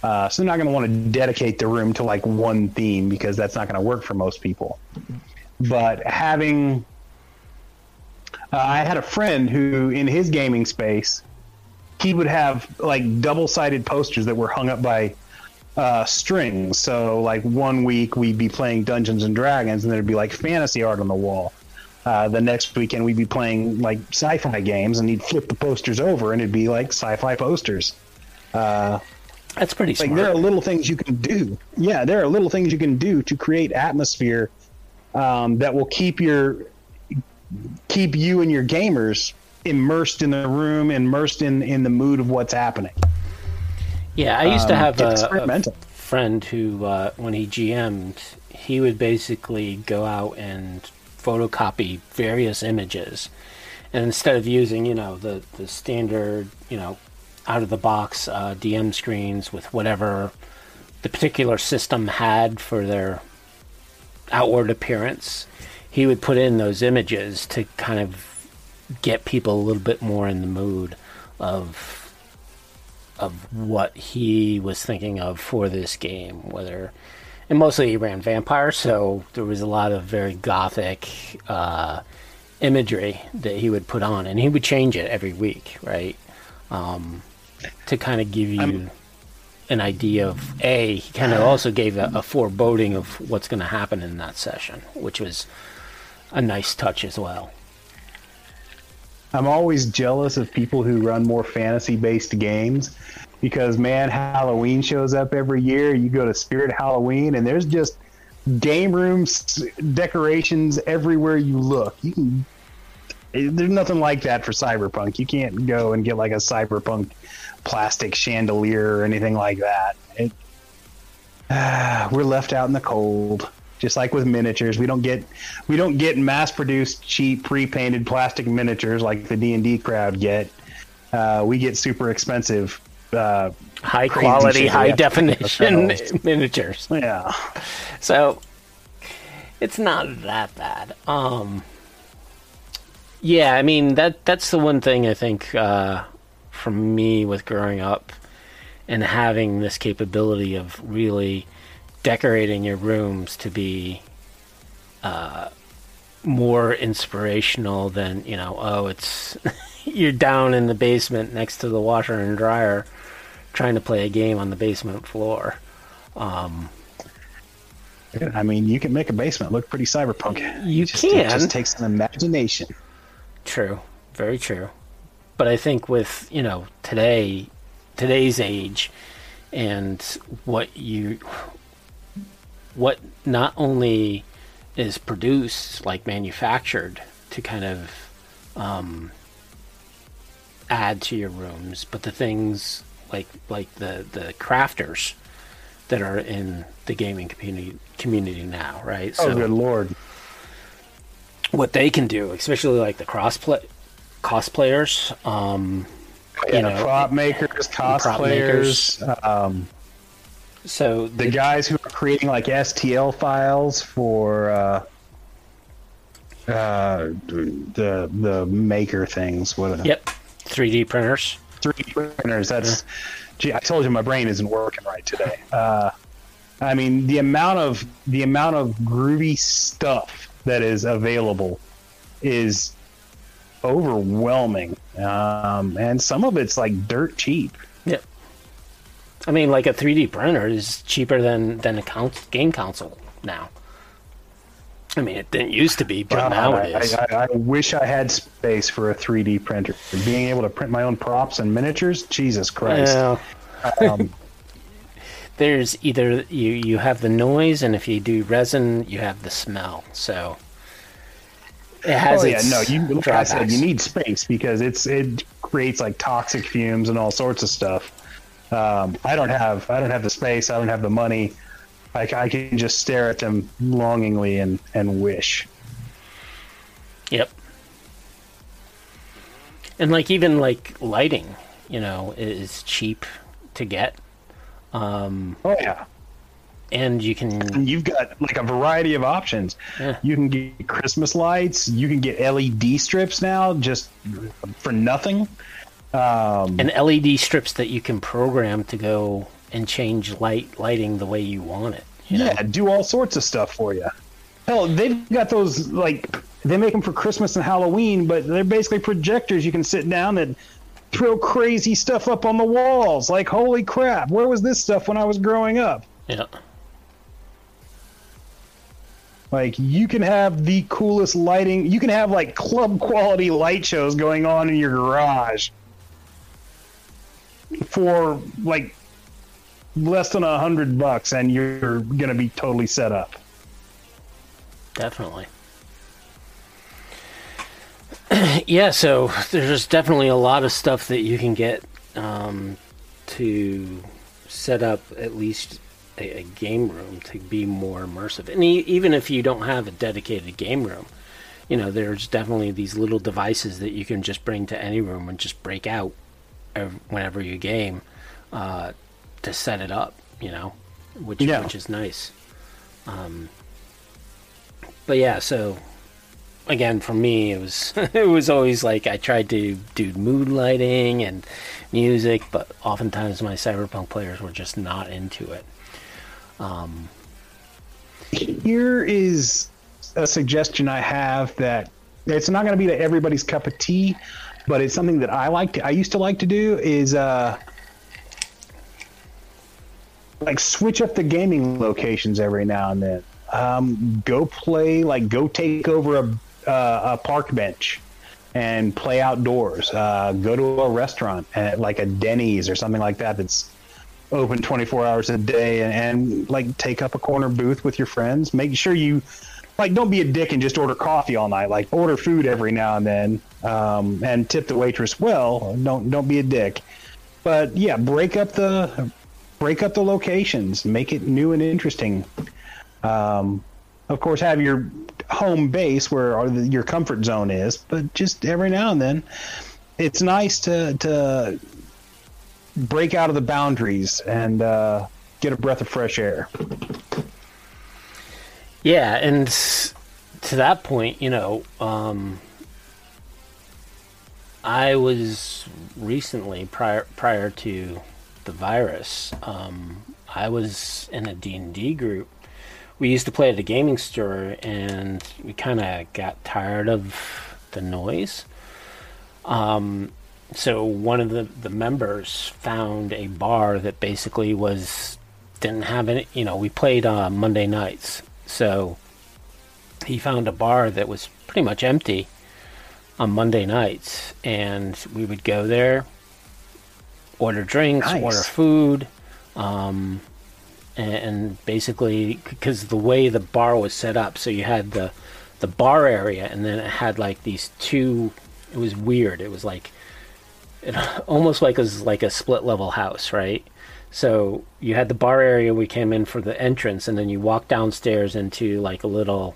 Uh, so they're not gonna want to dedicate the room to like one theme because that's not gonna work for most people. But having uh, I had a friend who, in his gaming space, he would have like double-sided posters that were hung up by uh, strings. So, like one week we'd be playing Dungeons and Dragons, and there'd be like fantasy art on the wall. Uh, the next weekend we'd be playing like sci-fi games, and he'd flip the posters over, and it'd be like sci-fi posters. Uh, That's pretty Like smart. there are little things you can do. Yeah, there are little things you can do to create atmosphere um, that will keep your keep you and your gamers immersed in the room, immersed in in the mood of what's happening. Yeah, I used to Um, have a, a friend who, uh, when he GM'd, he would basically go out and photocopy various images, and instead of using you know the the standard you know out of the box uh, DM screens with whatever the particular system had for their outward appearance, he would put in those images to kind of get people a little bit more in the mood of of what he was thinking of for this game, whether and mostly he ran vampire, so there was a lot of very gothic uh, imagery that he would put on, and he would change it every week, right? Um, to kind of give you I'm- an idea of a. He kind of also gave a, a foreboding of what's going to happen in that session, which was a nice touch as well. I'm always jealous of people who run more fantasy based games because man, Halloween shows up every year. You go to Spirit Halloween and there's just game rooms decorations everywhere you look. You can there's nothing like that for Cyberpunk. You can't go and get like a Cyberpunk plastic chandelier or anything like that. It, ah, we're left out in the cold just like with miniatures we don't get we don't get mass produced cheap pre-painted plastic miniatures like the d&d crowd get uh, we get super expensive uh, high quality high we have to do definition miniatures. yeah So it's not that bad. Um Yeah, I mean that that's the one thing I think uh for me with growing up and having this capability of really decorating your rooms to be uh more inspirational than, you know, oh it's you're down in the basement next to the washer and dryer trying to play a game on the basement floor. Um i mean you can make a basement look pretty cyberpunk You It just, it can. just takes an imagination True, very true. But I think with you know today, today's age, and what you, what not only is produced like manufactured to kind of um, add to your rooms, but the things like like the the crafters that are in the gaming community community now, right? oh good lord what they can do, especially like the crossplay cosplayers. Um, yeah, you know, prop makers prop cosplayers um, so the guys who are creating like STL files for uh, uh, the the maker things. What? Yep, 3D printers. 3D printers. That's. Gee, I told you my brain isn't working right today. Uh, I mean, the amount of the amount of groovy stuff that is available is overwhelming, um, and some of it's like dirt cheap. I mean, like a 3D printer is cheaper than than a cons- game console now. I mean, it didn't used to be, but God, now it is. I, I, I wish I had space for a 3D printer. Being able to print my own props and miniatures, Jesus Christ. Well, Um, there's either you you have the noise, and if you do resin, you have the smell. So it has oh yeah, no, you like I said, you need space because it's it creates like toxic fumes and all sorts of stuff. Um, I don't have I don't have the space. I don't have the money. I, I can just stare at them longingly and and wish. Yep. And like even like lighting, you know, is cheap to get. Um, Oh yeah, and you can you've got like a variety of options. Yeah. You can get Christmas lights. You can get LED strips now just for nothing. Um, and LED strips that you can program to go and change light lighting the way you want it. You know? Yeah, do all sorts of stuff for you. Hell, they've got those like they make them for Christmas and Halloween, but they're basically projectors you can sit down and throw crazy stuff up on the walls. Like, holy crap, where was this stuff when I was growing up? Yeah. Like, you can have the coolest lighting. You can have like club quality light shows going on in your garage for like less than a hundred bucks, and you're gonna be totally set up. Definitely. yeah, so there's definitely a lot of stuff that you can get um, to set up at least a, a game room to be more immersive. And e- even if you don't have a dedicated game room, you know, there's definitely these little devices that you can just bring to any room and just break out whenever you game uh, to set it up. You know, which Yeah. which is nice. Um, but yeah, so again for me it was it was always like I tried to do mood lighting and music, but oftentimes my cyberpunk players were just not into it. Um, Here is a suggestion I have that it's not going to be to everybody's cup of tea, but it's something that I like. To, I used to like to do is uh, like switch up the gaming locations every now and then. Um, go play like go take over a uh, a park bench and play outdoors. Uh, go to a restaurant at like a Denny's or something like that that's open 24 hours a day and, and like take up a corner booth with your friends. Make sure you like don't be a dick and just order coffee all night. Like order food every now and then um, and tip the waitress well. Don't don't be a dick. But yeah, break up the break up the locations. Make it new and interesting. Um, of course, have your home base where the- your comfort zone is, but just every now and then, it's nice to to break out of the boundaries and uh, get a breath of fresh air. Yeah, and to that point, you know, um, I was recently prior prior to the virus. Um, I was in a D and D group. We used to play at a gaming store, and we kind of got tired of the noise. Um, so one of the the members found a bar that basically was didn't have any. You know, we played uh, Monday nights, so he found a bar that was pretty much empty on Monday nights, and we would go there, order drinks, Nice. order food, um, and, and basically because the way the bar was set up, so you had the the bar area, and then it had like these two. It was weird. It was like it almost like it was like a split level house, right? So you had the bar area we came in for the entrance, and then you walk downstairs into like a little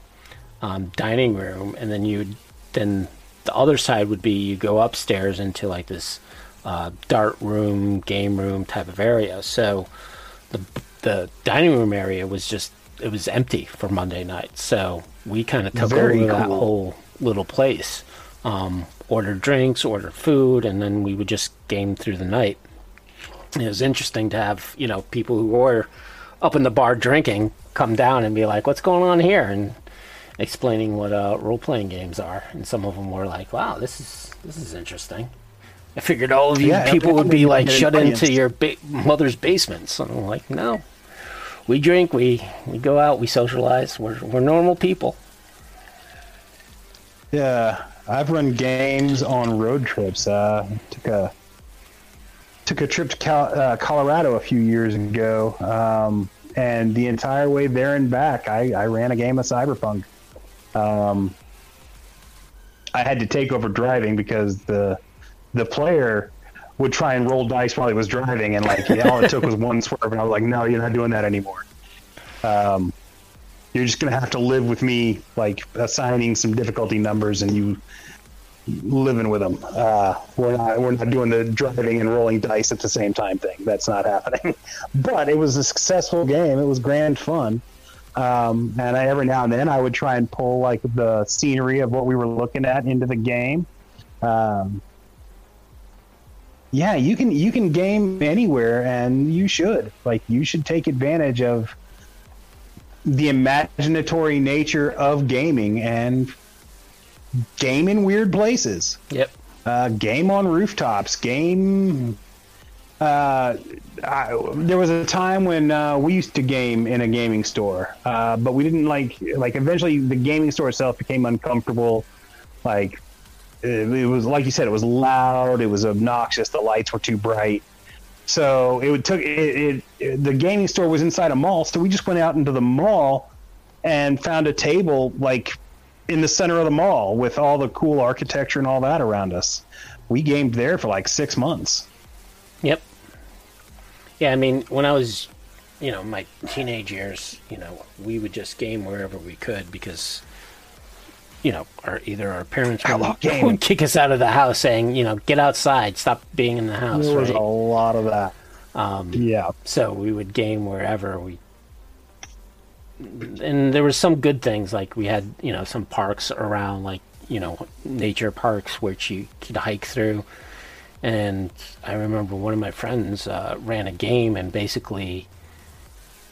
um, dining room, and then you then the other side would be you go upstairs into like this uh, dart room, game room type of area. So the the dining room area was just it was empty for Monday night. So we kind of took Very over that whole little place. Um, ordered drinks, ordered food, and then we would just game through the night. It was interesting to have you know people who were up in the bar drinking come down and be like, "What's going on here?" and explaining what uh, role playing games are. And some of them were like, "Wow, this is this is interesting." I figured all of you Yeah, people would be like shut audience. into your ba- mother's basement. So I'm like, no, we drink, we we go out, we socialize. We're we're normal people. Yeah, I've run games on road trips. Uh, took a took a trip to Cal- uh, Colorado a few years ago, um, and the entire way there and back, I, I ran a game of Cyberpunk. Um, I had to take over driving because the the player would try and roll dice while he was driving, and like yeah, all it took was one swerve, and I was like, no, you're not doing that anymore. Um, you're just gonna have to live with me, like assigning some difficulty numbers, and you living with them. Uh, we're not we're not doing the driving and rolling dice at the same time thing. That's not happening. but it was a successful game. It was grand fun. Um, and I, every now and then I would try and pull like the scenery of what we were looking at into the game. Um, yeah, you can you can game anywhere, and you should like you should take advantage of the imaginatory nature of gaming and game in weird places. Yep. Uh, game on rooftops. Game. Uh, I, there was a time when uh, we used to game in a gaming store, uh, but we didn't like like. Eventually, the gaming store itself became uncomfortable. Like it, it was like you said, it was loud. It was obnoxious. The lights were too bright. So it would took it, it, it. The gaming store was inside a mall, so we just went out into the mall and found a table like in the center of the mall with all the cool architecture and all that around us. We gamed there for like six months. Yep. Yeah, I mean, when I was, you know, my teenage years, you know, we would just game wherever we could because you know, our either our parents would, would kick us out of the house, saying, you know, get outside, stop being in the house. There was right? a lot of that. Um, Yeah. so we would game wherever we and there was some good things like we had you know some parks around like you know nature parks which you could hike through. And i remember one of my friends uh, ran a game and basically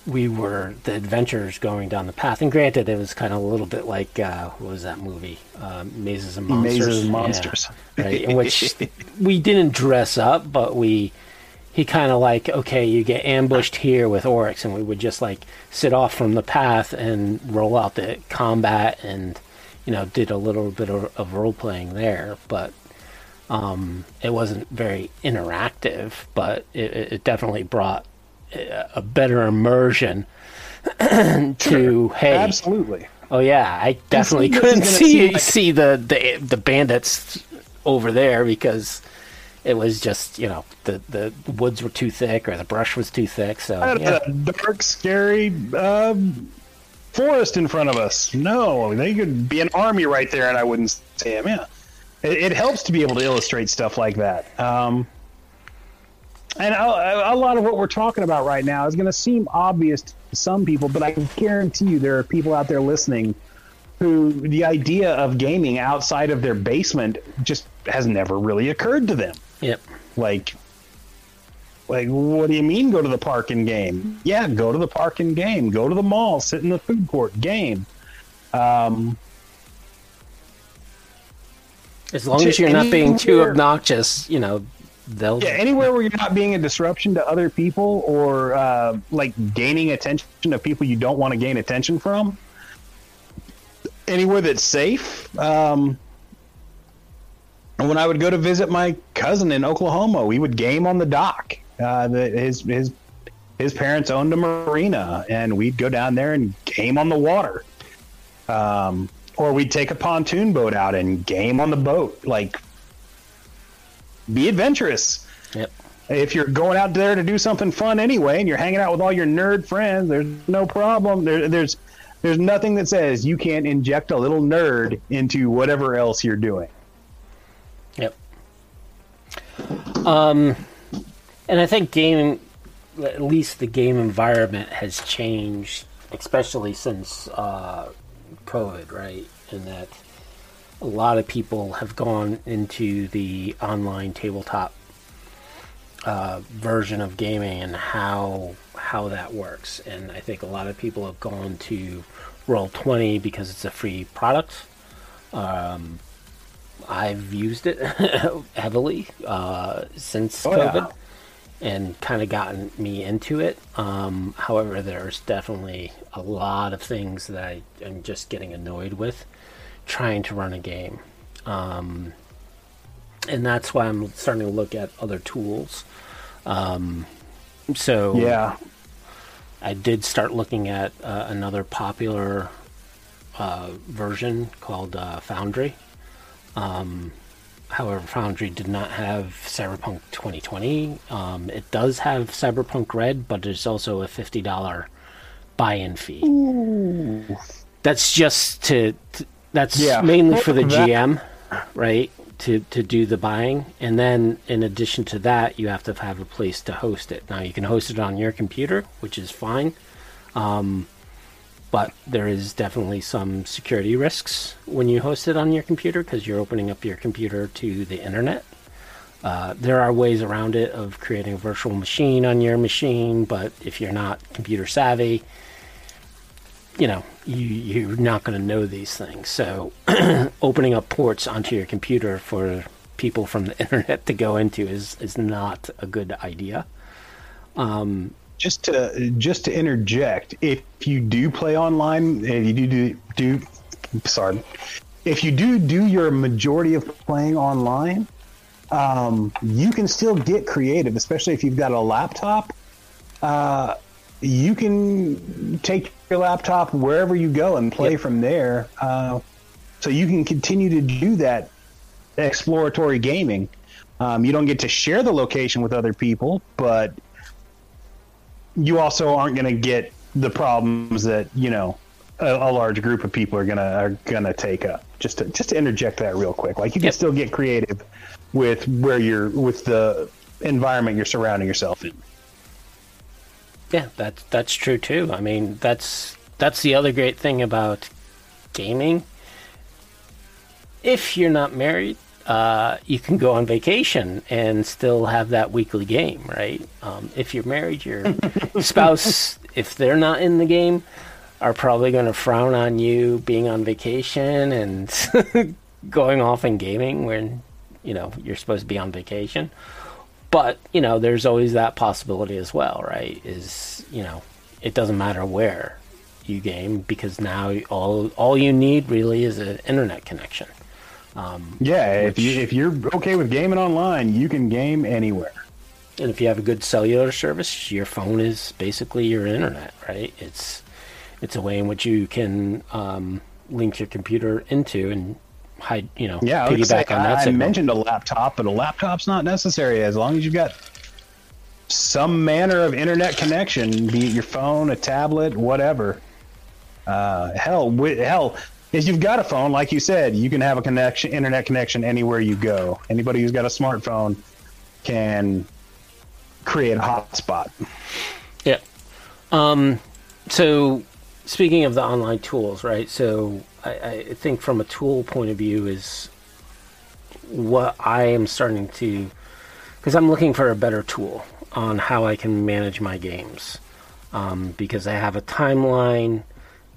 we were the adventurers going down the path. And granted it was kind of a little bit like uh, what was that movie? Uh, mazes and monsters Mazes and Yeah, right in which we didn't dress up but we he kind of like okay you get ambushed here with orcs and we would just like sit off from the path and roll out the combat and you know did a little bit of, of role playing there but um, it wasn't very interactive but it, it it definitely brought a a better immersion to hey Absolutely. Oh yeah, I definitely couldn't gonna see like- see the, the the bandits over there because it was just you know the the woods were too thick or the brush was too thick. So yeah, a dark, scary um, forest in front of us. No, they could be an army right there, and I wouldn't see them. Yeah, it, it helps to be able to illustrate stuff like that. Um, and a, a lot of what we're talking about right now is going to seem obvious to some people, but I can guarantee you there are people out there listening who the idea of gaming outside of their basement just has never really occurred to them. Yep, Like, like, what do you mean go to the park and game? Yeah, go to the park and game. Go to the mall, sit in the food court, game. Um, as long as you're not being too obnoxious, you know they'll yeah, anywhere where you're not being a disruption to other people or uh, like gaining attention of people you don't want to gain attention from. Anywhere that's safe. Um, when I would go to visit my cousin in Oklahoma, we would game on the dock. Uh, the, his his his parents owned a marina, and we'd go down there and game on the water. Um, or we'd take a pontoon boat out and game on the boat. Like, be adventurous. yep. If you're going out there to do something fun anyway, and you're hanging out with all your nerd friends, there's no problem. There, there's there's nothing that says you can't inject a little nerd into whatever else you're doing. Um, and I think game, at least the game environment has changed, especially since uh, COVID, right? In that a lot of people have gone into the online tabletop uh, version of gaming and how how that works. And I think a lot of people have gone to Roll Twenty because it's a free product. Um, I've used it heavily uh, since Oh, yeah. COVID and kind of gotten me into it. Um, however, there's definitely a lot of things that I am just getting annoyed with trying to run a game. Um, and that's why I'm starting to look at other tools. Um, so Yeah, I did start looking at uh, another popular uh, version called uh, Foundry. Um, however, Foundry did not have Cyberpunk 2020. Um, it does have Cyberpunk Red, but there's also a $50 buy-in fee. That's just to, to- that's Yeah. mainly for the That- GM, right? To to do the buying, and then in addition to that, you have to have a place to host it. Now you can host it on your computer, which is fine, um, but there is definitely some security risks when you host it on your computer because you're opening up your computer to the internet. Uh, there are ways around it of creating a virtual machine on your machine, but if you're not computer savvy, you know you you're not going to know these things. So opening up ports onto your computer for people from the internet to go into is is not a good idea. Just to just to interject, if you do play online, if you do do, do sorry, if you do do your majority of playing online, um, you can still get creative, especially if you've got a laptop. Uh, you can take your laptop wherever you go and play Yep. from there. Uh, so you can continue to do that exploratory gaming. Um, you don't get to share the location with other people, but you also aren't going to get the problems that you know a, a large group of people are gonna are gonna take up. Just to just to interject that real quick, like you can Yep. still get creative with where you're with the environment you're surrounding yourself in. Yeah, that's that's true too. I mean, that's that's the other great thing about gaming. If you're not married, uh, you can go on vacation and still have that weekly game, right? Um, if you're married, your spouse, if they're not in the game, are probably going to frown on you being on vacation and going off and gaming when you know you're supposed to be on vacation. But you know there's always that possibility as well right? Is you know it doesn't matter where you game because now all all you need really is an internet connection Yeah, if you if you're okay with gaming online, you can game anywhere. and if you have a good cellular service your phone is basically your internet right it's it's a way in which you can um, link your computer into and hide you know Yeah, piggyback on that I mentioned a laptop, but a laptop's not necessary as long as you've got some manner of internet connection, be it your phone, a tablet, whatever. Uh, hell, hell, if you've got a phone, like you said, you can have a connection, internet connection anywhere you go. Anybody who's got a smartphone can create a hotspot. Yeah. Um, so, speaking of the online tools, right? So, I, I think from a tool point of view is what I am starting to, because I'm looking for a better tool on how I can manage my games. Um, because I have a timeline,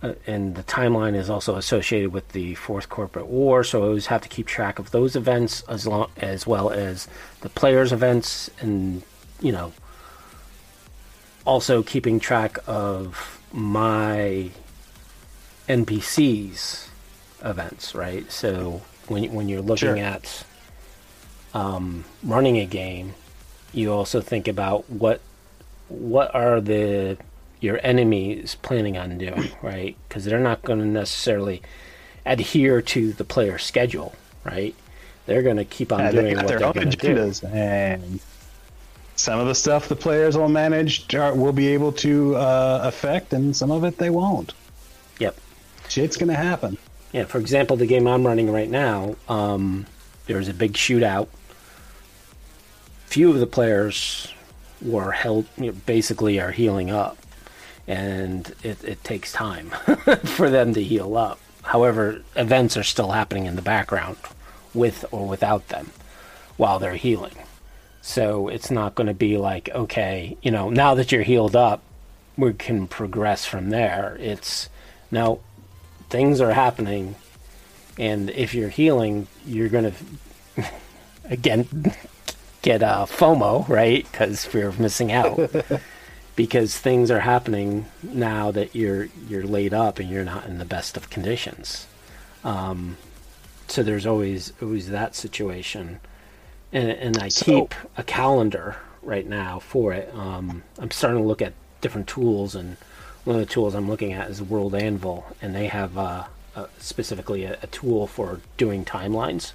uh, and the timeline is also associated with the Fourth Corporate War, so I always have to keep track of those events as long as well as the players' events, and you know, also keeping track of my NPCs events, right? So when when you're looking Sure. at um, running a game, you also think about what what are the your enemy is planning on doing, right? Because they're not going to necessarily adhere to the player schedule, right? They're going to keep on Yeah, doing they what their they're going to do. and some of the stuff the players will manage will be able to uh, affect, and some of it they won't. Yep. Shit's gonna happen. Yeah, for example, the game I'm running right now, um, there was a big shootout. Few of the players were held, you know, basically are healing up, and it, it takes time for them to heal up. However, events are still happening in the background, with or without them, while they're healing. So it's not going to be like, okay, you know, now that you're healed up, we can progress from there. It's now things are happening and if you're healing you're going to again get uh, fomo right because we're missing out because things are happening now that you're you're laid up and you're not in the best of conditions. Um, so there's always always that situation. And, and i So- keep a calendar right now for it. Um, i'm starting to look at different tools and one of the tools I'm looking at is World Anvil, and they have uh, uh, specifically a, a tool for doing timelines,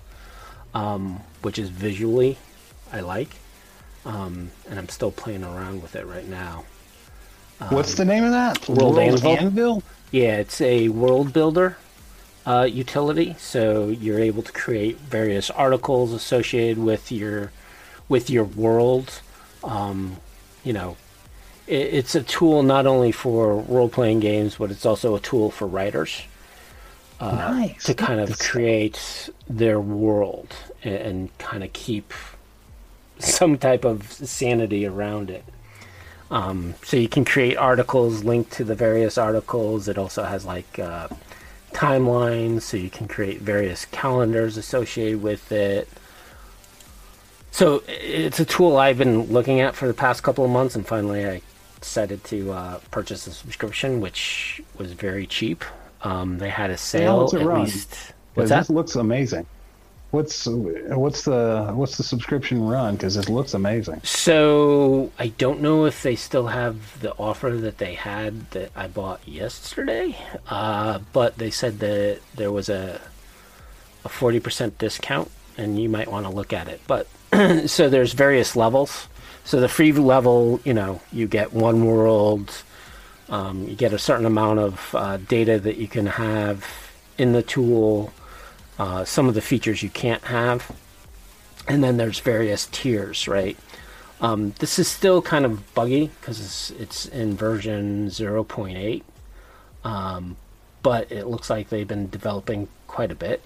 um, which is visually I like, um, and I'm still playing around with it right now. What's the name of that? World Anvil? Anvil? Yeah, it's a world builder uh, utility, so you're able to create various articles associated with your with your world. Um, you know, it, it's a tool not only for role playing games, but it's also a tool for writers nice. to kind of create their world and, and kind of keep some type of sanity around it. Um, so you can create articles linked to the various articles. It also has like uh, timelines, so you can create various calendars associated with it. So it's a tool I've been looking at for the past couple of months, and finally I decided to uh, purchase a subscription, which was very cheap. Um, they had a sale at run? least. What's that? This looks amazing. What's what's the what's the subscription run? Because it looks amazing. So I don't know if they still have the offer that they had that I bought yesterday, uh, but they said that there was a a forty percent discount, and you might want to look at it. But so there's various levels. So the free level, you know, you get one world, Um, you get a certain amount of uh, data that you can have in the tool. Uh, some of the features you can't have, and then there's various tiers, right? Um, this is still kind of buggy because it's, it's in version 0.8, um, but it looks like they've been developing quite a bit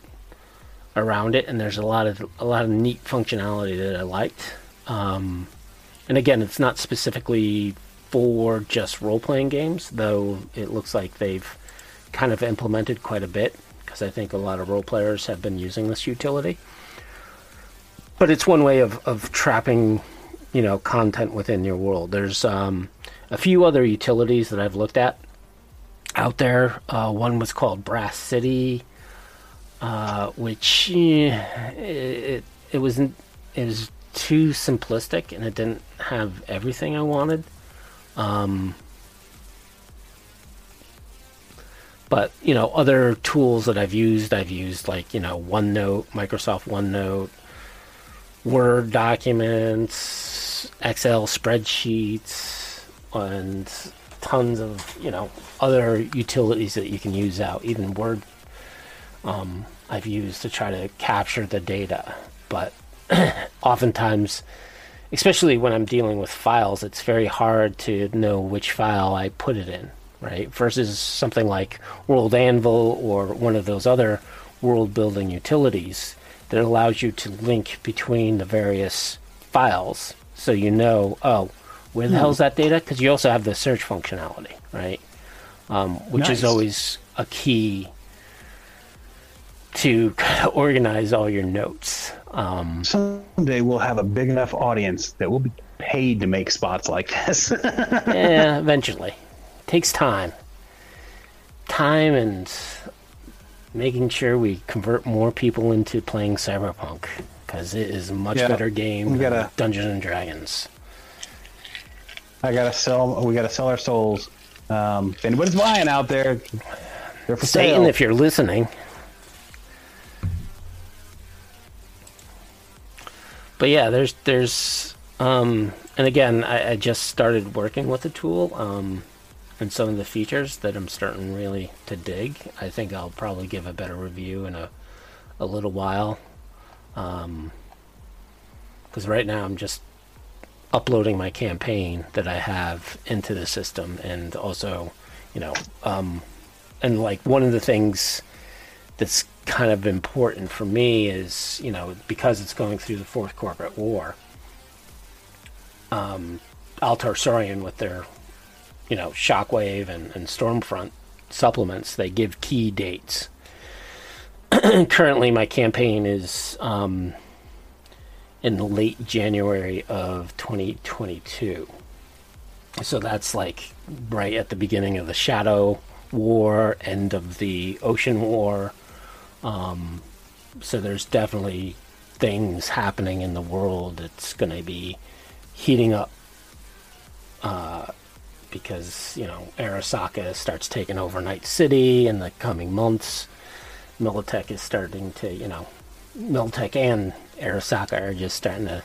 around it, and there's a lot of a lot of neat functionality that I liked. Um, and again, it's not specifically for just role playing games, though it looks like they've kind of implemented quite a bit because I think a lot of role players have been using this utility. But it's one way of, of trapping, you know, content within your world. There's um, a few other utilities that I've looked at out there. Uh, one was called Brass City, uh, which eh, it, it was it was too simplistic and it didn't have everything I wanted. Um, but you know, other tools that I've used, I've used like you know OneNote, Microsoft OneNote, Word documents, Excel spreadsheets, and tons of you know other utilities that you can use out. Even Word, um, I've used to try to capture the data, but oftentimes especially when I'm dealing with files, it's very hard to know which file I put it in, right? Versus something like World Anvil or one of those other world building utilities that allows you to link between the various files so you know, oh, where the Hmm. hell's that data? Because you also have the search functionality, right? Um, which is always a key to kind of organize all your notes. Um, Someday we'll have a big enough audience that we'll be paid to make spots like this. yeah, eventually. Takes time. Time and making sure we convert more people into playing Cyberpunk because it is a much Yeah, better game we than gotta- Dungeons and Dragons. I gotta sell. We gotta sell our souls. Um, if anybody's buying out there, they're for Satan, sale. if you're listening. But yeah, there's there's um, and again, I, I just started working with the tool, um, and some of the features that I'm starting really to dig. I think I'll probably give a better review in a a little while, because right now I'm just uploading my campaign that I have into the system, and also, you know, um, and like one of the things that's kind of important for me is you know because it's going through the fourth corporate war um R. Talsorian with their you know shockwave and, and stormfront supplements they give key dates currently my campaign is um in late january of 2022 so that's like right at the beginning of the Shadow War, end of the Ocean War. Um, so there's definitely things happening in the world that's going to be heating up uh, because, you know, Arasaka starts taking over Night City in the coming months. Militech is starting to, you know, Militech and Arasaka are just starting to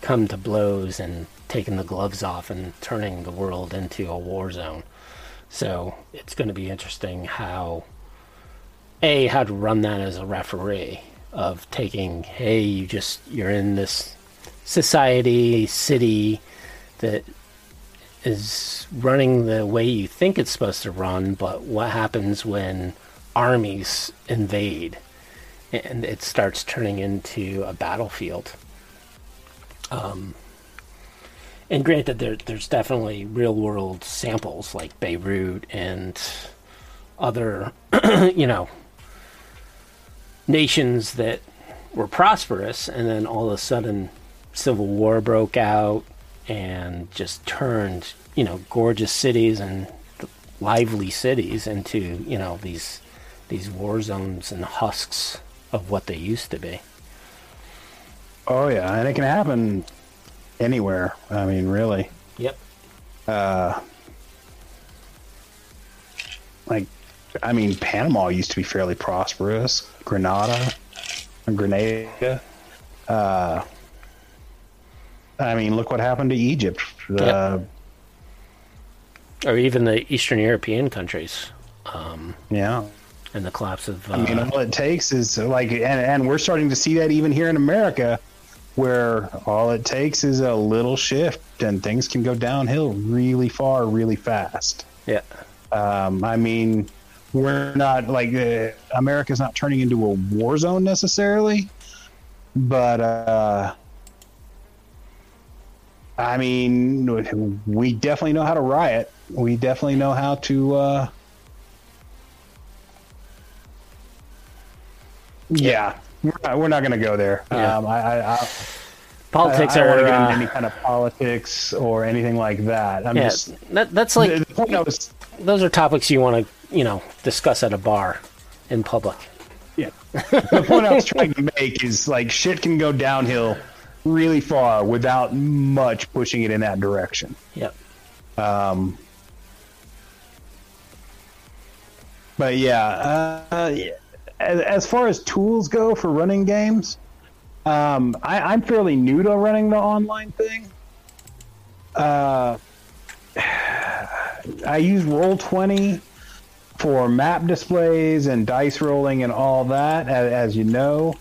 come to blows and taking the gloves off and turning the world into a war zone. So it's going to be interesting how, a, how to run that as a referee of taking, hey, you just you're in this society city that is running the way you think it's supposed to run, but what happens when armies invade and it starts turning into a battlefield? Um, and granted, there, there's definitely real world samples like Beirut and other, you know, nations that were prosperous, and then all of a sudden, civil war broke out and just turned, you know, gorgeous cities and lively cities into, you know, these these war zones and husks of what they used to be. oh yeah, and it can happen anywhere. I mean, really. Yep. Uh, Like, I mean, Panama used to be fairly prosperous. Grenada, Grenada. Uh, I mean, look what happened to Egypt. Uh, or even the Eastern European countries, um, Yeah. and the collapse of. Uh, I mean, all it takes is like, and, and we're starting to see that even here in America, where all it takes is a little shift and things can go downhill really far, really fast. yeah, Um, I mean, we're not like uh, America's not turning into a war zone necessarily, but uh, I mean, we definitely know how to riot. We definitely know how to. Uh, yeah, we're not, we're not going to go there. Yeah. Um, I, I, I, politics I, I don't are. want to get uh, into any kind of politics or anything like that. I'm yeah, just that, that's like the, the point I was. those are topics you want to you know discuss at a bar in public. Yeah. the point I was trying to make is like shit can go downhill really far without much pushing it in that direction. Yep. Um, but yeah, uh. As, as far as tools go for running games, um, I, I'm fairly new to running the online thing. Uh, I use Roll20 for map displays and dice rolling and all that, as, as you know.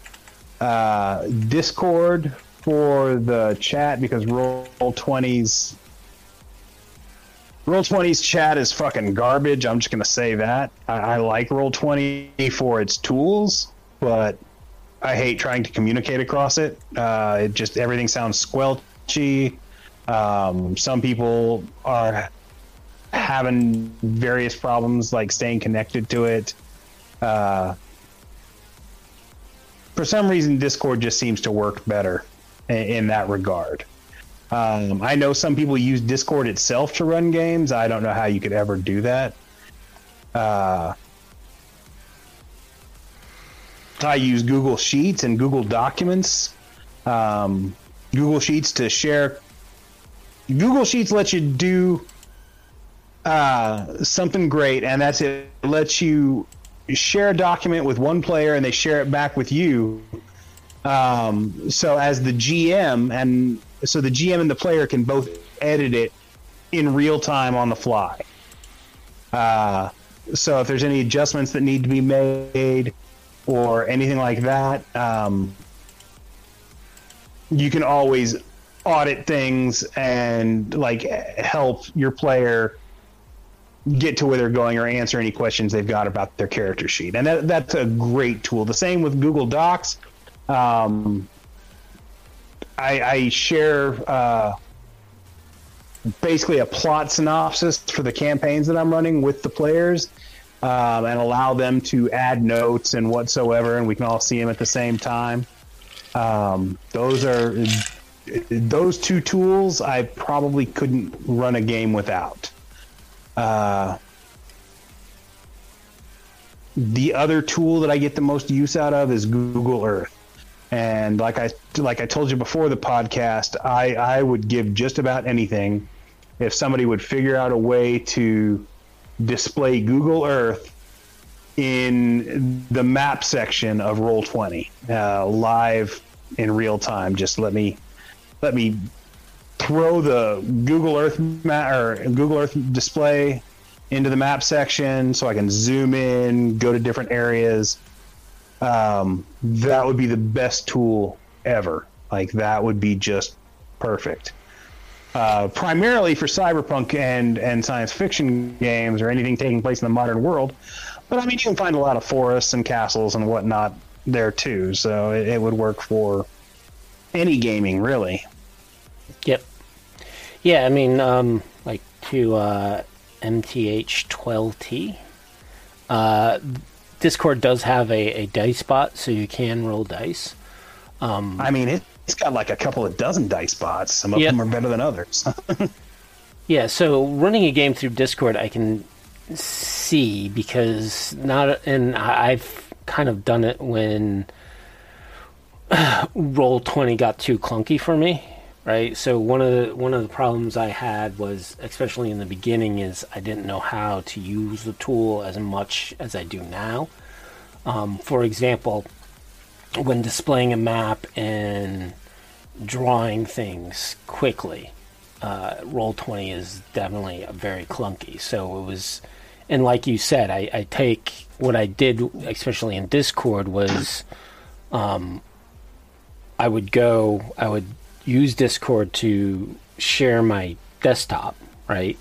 Uh, Discord for the chat because Roll20's Roll20's chat is fucking garbage. I'm just gonna say that. I, I like Roll20 for its tools, but I hate trying to communicate across it. Uh, it just everything sounds squelchy. Um, some people are having various problems like staying connected to it. Uh, for some reason, Discord just seems to work better in, that regard. Um, I know some people use Discord itself to run games. I don't know how you could ever do that. Uh, I use Google Sheets and Google Documents. Um, Google Sheets to share. Google Sheets lets you do uh, something great, and that's it. it. lets you share a document with one player, and they share it back with you. Um, so as the GM, and so the GM and the player can both edit it in real time on the fly. Uh, so if there's any adjustments that need to be made or anything like that, um, you can always audit things and like help your player get to where they're going or answer any questions they've got about their character sheet. And that, that's a great tool. The same with Google Docs. Um, I, I share uh, basically a plot synopsis for the campaigns that I'm running with the players um, and allow them to add notes and whatsoever, and we can all see them at the same time. Um, those are those two tools I probably couldn't run a game without. Uh, the other tool that I get the most use out of is Google Earth. And like I like I told you before the podcast, I, I would give just about anything if somebody would figure out a way to display Google Earth in the map section of Roll Twenty uh, live in real time. Just let me let me throw the Google Earth map or Google Earth display into the map section so I can zoom in, go to different areas. Um, that would be the best tool ever. Like that would be just perfect. Uh, primarily for cyberpunk and and science fiction games or anything taking place in the modern world. But I mean, you can find a lot of forests and castles and whatnot there too. So it, it would work for any gaming, really. Yep. Yeah, I mean, um, like to uh, MTH12T. Uh, Discord does have a, a dice bot, so you can roll dice. Um, I mean, it, it's got like a couple of dozen dice bots. Some of Yep. them are better than others. Yeah, so running a game through Discord, I can see because not, and I've kind of done it when Roll Twenty got too clunky for me, right? So one of the one of the problems I had was, especially in the beginning, is I didn't know how to use the tool as much as I do now. Um, for example, when displaying a map and drawing things quickly uh, roll 20 is definitely very clunky so it was and like you said I, I take what i did especially in discord was um, i would go i would use discord to share my desktop right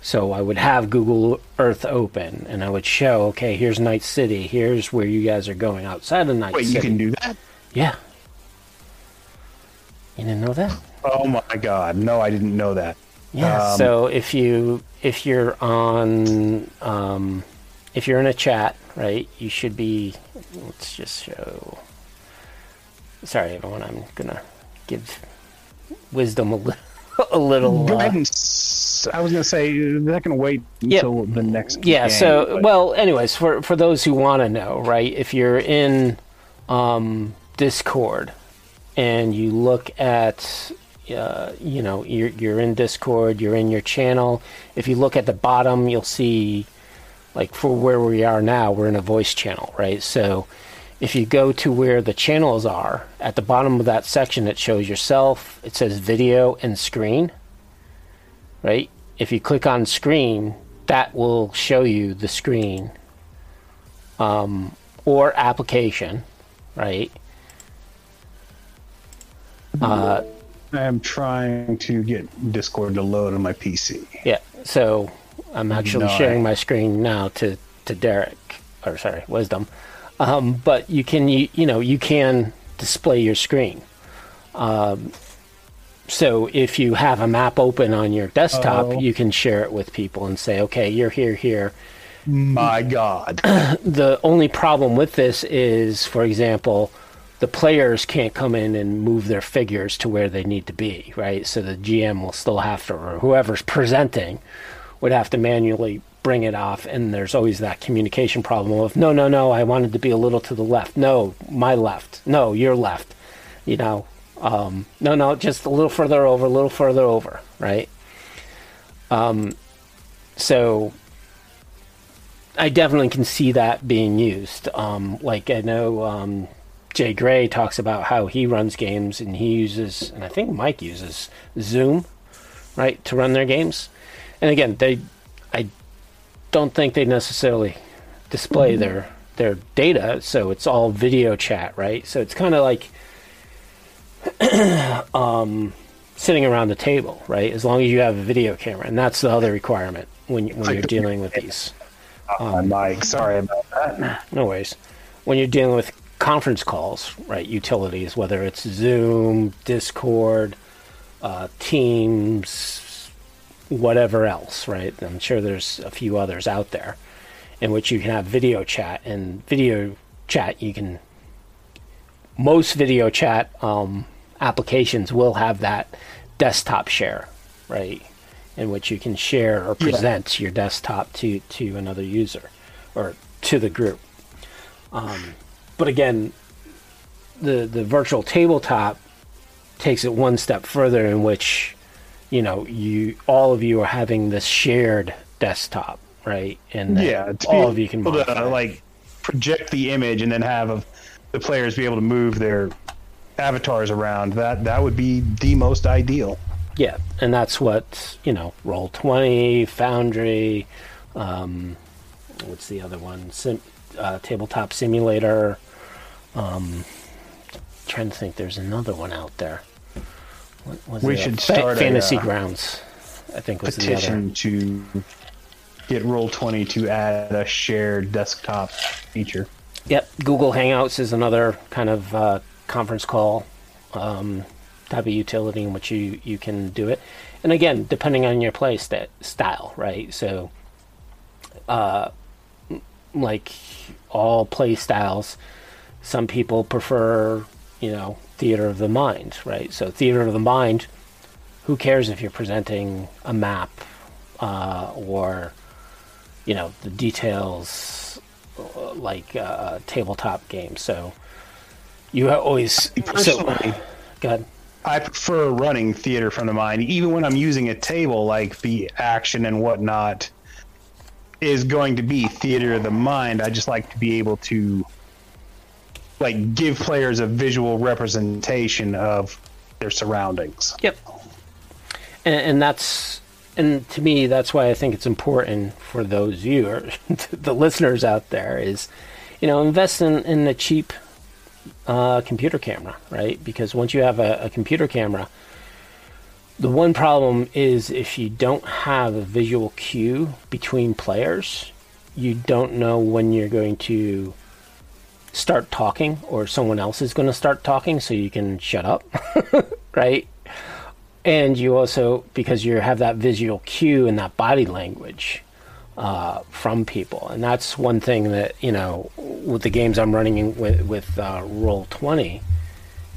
so i would have google earth open and i would show okay here's night city here's where you guys are going outside of night City. Wait, city you can do that? yeah you didn't know that Oh my god! No, I didn't know that. Yeah. Um, so if you if you're on um, if you're in a chat, right, you should be. Let's just show. Sorry, everyone. I'm gonna give wisdom a, li- a little. Go uh, and. was gonna say that can wait Yeah. until the next. yeah. game, so but- well, anyways, for for those who want to know, right, if you're in um, Discord and you look at uh, you know you're, you're in discord you're in your channel if you look at the bottom you'll see like for where we are now we're in a voice channel right so if you go to where the channels are at the bottom of that section it shows yourself it says video and screen right if you click on screen that will show you the screen um, or application right uh, I am trying to get Discord to load on my PC. Yeah. So I'm actually No, I- sharing my screen now to to Derek, or sorry, Wisdom. Um, but you can you, you know you can display your screen. Um, so if you have a map open on your desktop, Oh. you can share it with people and say, okay, you're here, here. My God! The only problem with this is, for example, the players can't come in and move their figures to where they need to be, right? So the GM will still have to, or whoever's presenting would have to manually bring it off. And there's always that communication problem of, no, no, no, I wanted to be a little to the left. No, my left. No, your left. You know, um, no, no, just a little further over, a little further over, right? Um, so I definitely can see that being used. Um, like I know um, J Gray talks about how he runs games and he uses, and I think Mike uses Zoom, right, to run their games. And again, they, don't think they necessarily display their their data, so it's all video chat, right? So it's kind of like um, sitting around the table, right? As long as you have a video camera, and that's the other requirement when when you're dealing with these. my mic. Sorry about that. No worries. When you're dealing with conference calls, right? Utilities, whether it's Zoom, Discord, uh, Teams, whatever else, right? I'm sure there's a few others out there in which you can have video chat. And video chat, you can. Most video chat um, applications will have that desktop share, right? In which you can share or present your desktop to, to another user or to the group. Um, but again, the the virtual tabletop takes it one step further, in which you know you all of you are having this shared desktop, right? And Yeah, all of you can to, like project the image and then have a, the players be able to move their avatars around. That that would be the most ideal. Yeah, and that's what you know. Roll twenty, Foundry. Um, what's the other one? Sim, uh, tabletop Simulator. Um, trying to think. There's another one out there. We should start a, Fantasy uh, Grounds. I think was the. Petition to get Roll Twenty to add a shared desktop feature. Yep, Google Hangouts is another kind of uh, conference call um, type of utility in which you, you can do it. And again, depending on your play sta style, right? So, uh, like all play styles, some people prefer, you know, theater of the mind, right? So, theater of the mind, who cares if you're presenting a map uh, or, you know, the details uh, like uh, tabletop games. So you always so, Personally, go ahead. I prefer running theater from the mind, even when I'm using a table. Like the action and whatnot is going to be theater of the mind. I just like to be able to like give players a visual representation of their surroundings. Yep. and, and that's and to me that's why I think it's important for those viewers, the listeners out there, is you know invest in in a cheap uh, computer camera, right? Because once you have a, a computer camera, the one problem is if you don't have a visual cue between players, you don't know when you're going to start talking or someone else is going to start talking so you can shut up, right? And you also, because you have that visual cue and that body language uh, from people. And that's one thing that, you know, with the games I'm running with, with uh, Roll20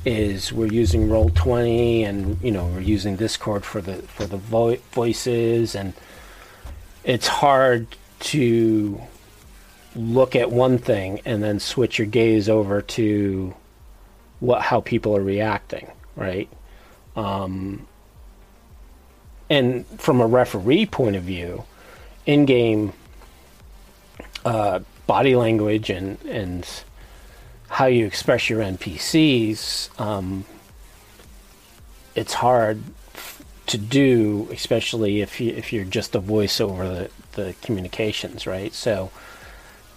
is we're using Roll20 and, you know, we're using Discord for the, for the vo- voices and it's hard to look at one thing and then switch your gaze over to what how people are reacting, right? Um, and from a referee point of view, in-game uh, body language and and how you express your NPCs, um, it's hard to do, especially if you if you're just a voice over the, the communications, right? So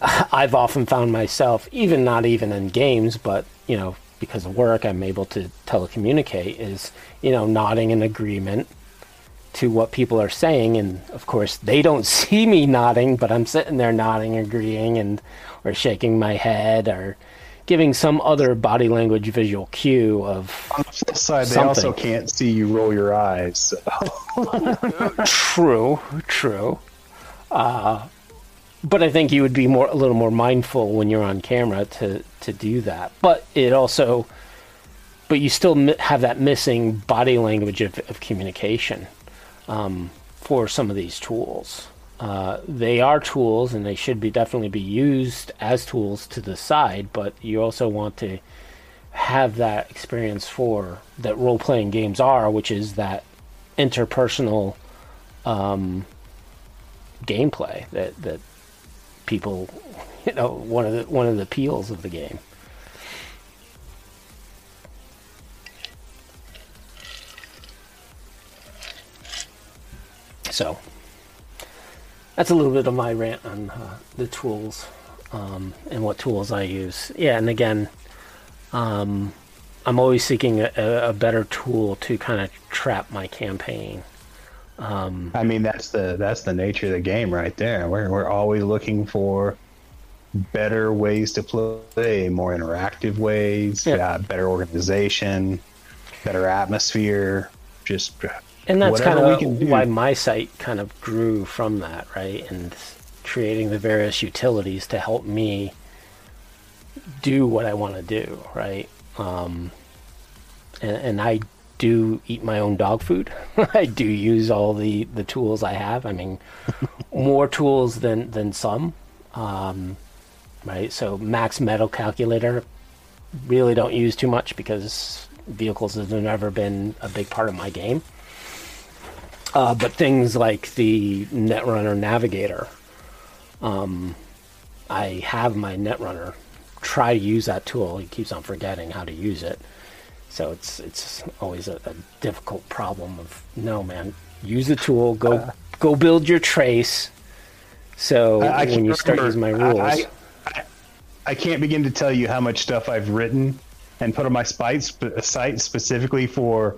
I've often found myself, even not even in games, but you know, because of work, I'm able to telecommunicate. Is you know, nodding in agreement to what people are saying, and of course, they don't see me nodding, but I'm sitting there nodding, agreeing, and or shaking my head, or giving some other body language visual cue of On the flip side, they also can't see you roll your eyes. so- true, true. Uh, but I think you would be more a little more mindful when you're on camera to to do that. But it also, but you still have that missing body language of, of communication um, for some of these tools. Uh, they are tools, and they should be definitely be used as tools to the side. But you also want to have that experience for that role playing games are, which is that interpersonal um, gameplay that that people, you know, one of the one of the appeals of the game. So that's a little bit of my rant on uh, the tools um, and what tools I use. Yeah, and again, um, I'm always seeking a, a a better tool to kind of trap my campaign. Um, I mean, that's the that's the nature of the game right there. We're we're always looking for better ways to play, more interactive ways, Yeah. yeah, better organization, better atmosphere. Just and that's kind of why my site kind of grew from that, right? And creating the various utilities to help me do what I want to do, right? Um, and, and I do eat my own dog food. I do use all the, the tools I have. I mean, more tools than than some, um, right? So max metal calculator, really don't use too much because vehicles have never been a big part of my game. Uh, but things like the Netrunner Navigator, um, I have my Netrunner try to use that tool. He keeps on forgetting how to use it, so it's it's always a, a difficult problem. Of no man, use the tool. Go go build your trace. So I- I when can't you start remember- using my rules, I, I, I can't begin to tell you how much stuff I've written and put on my site, sp- site specifically for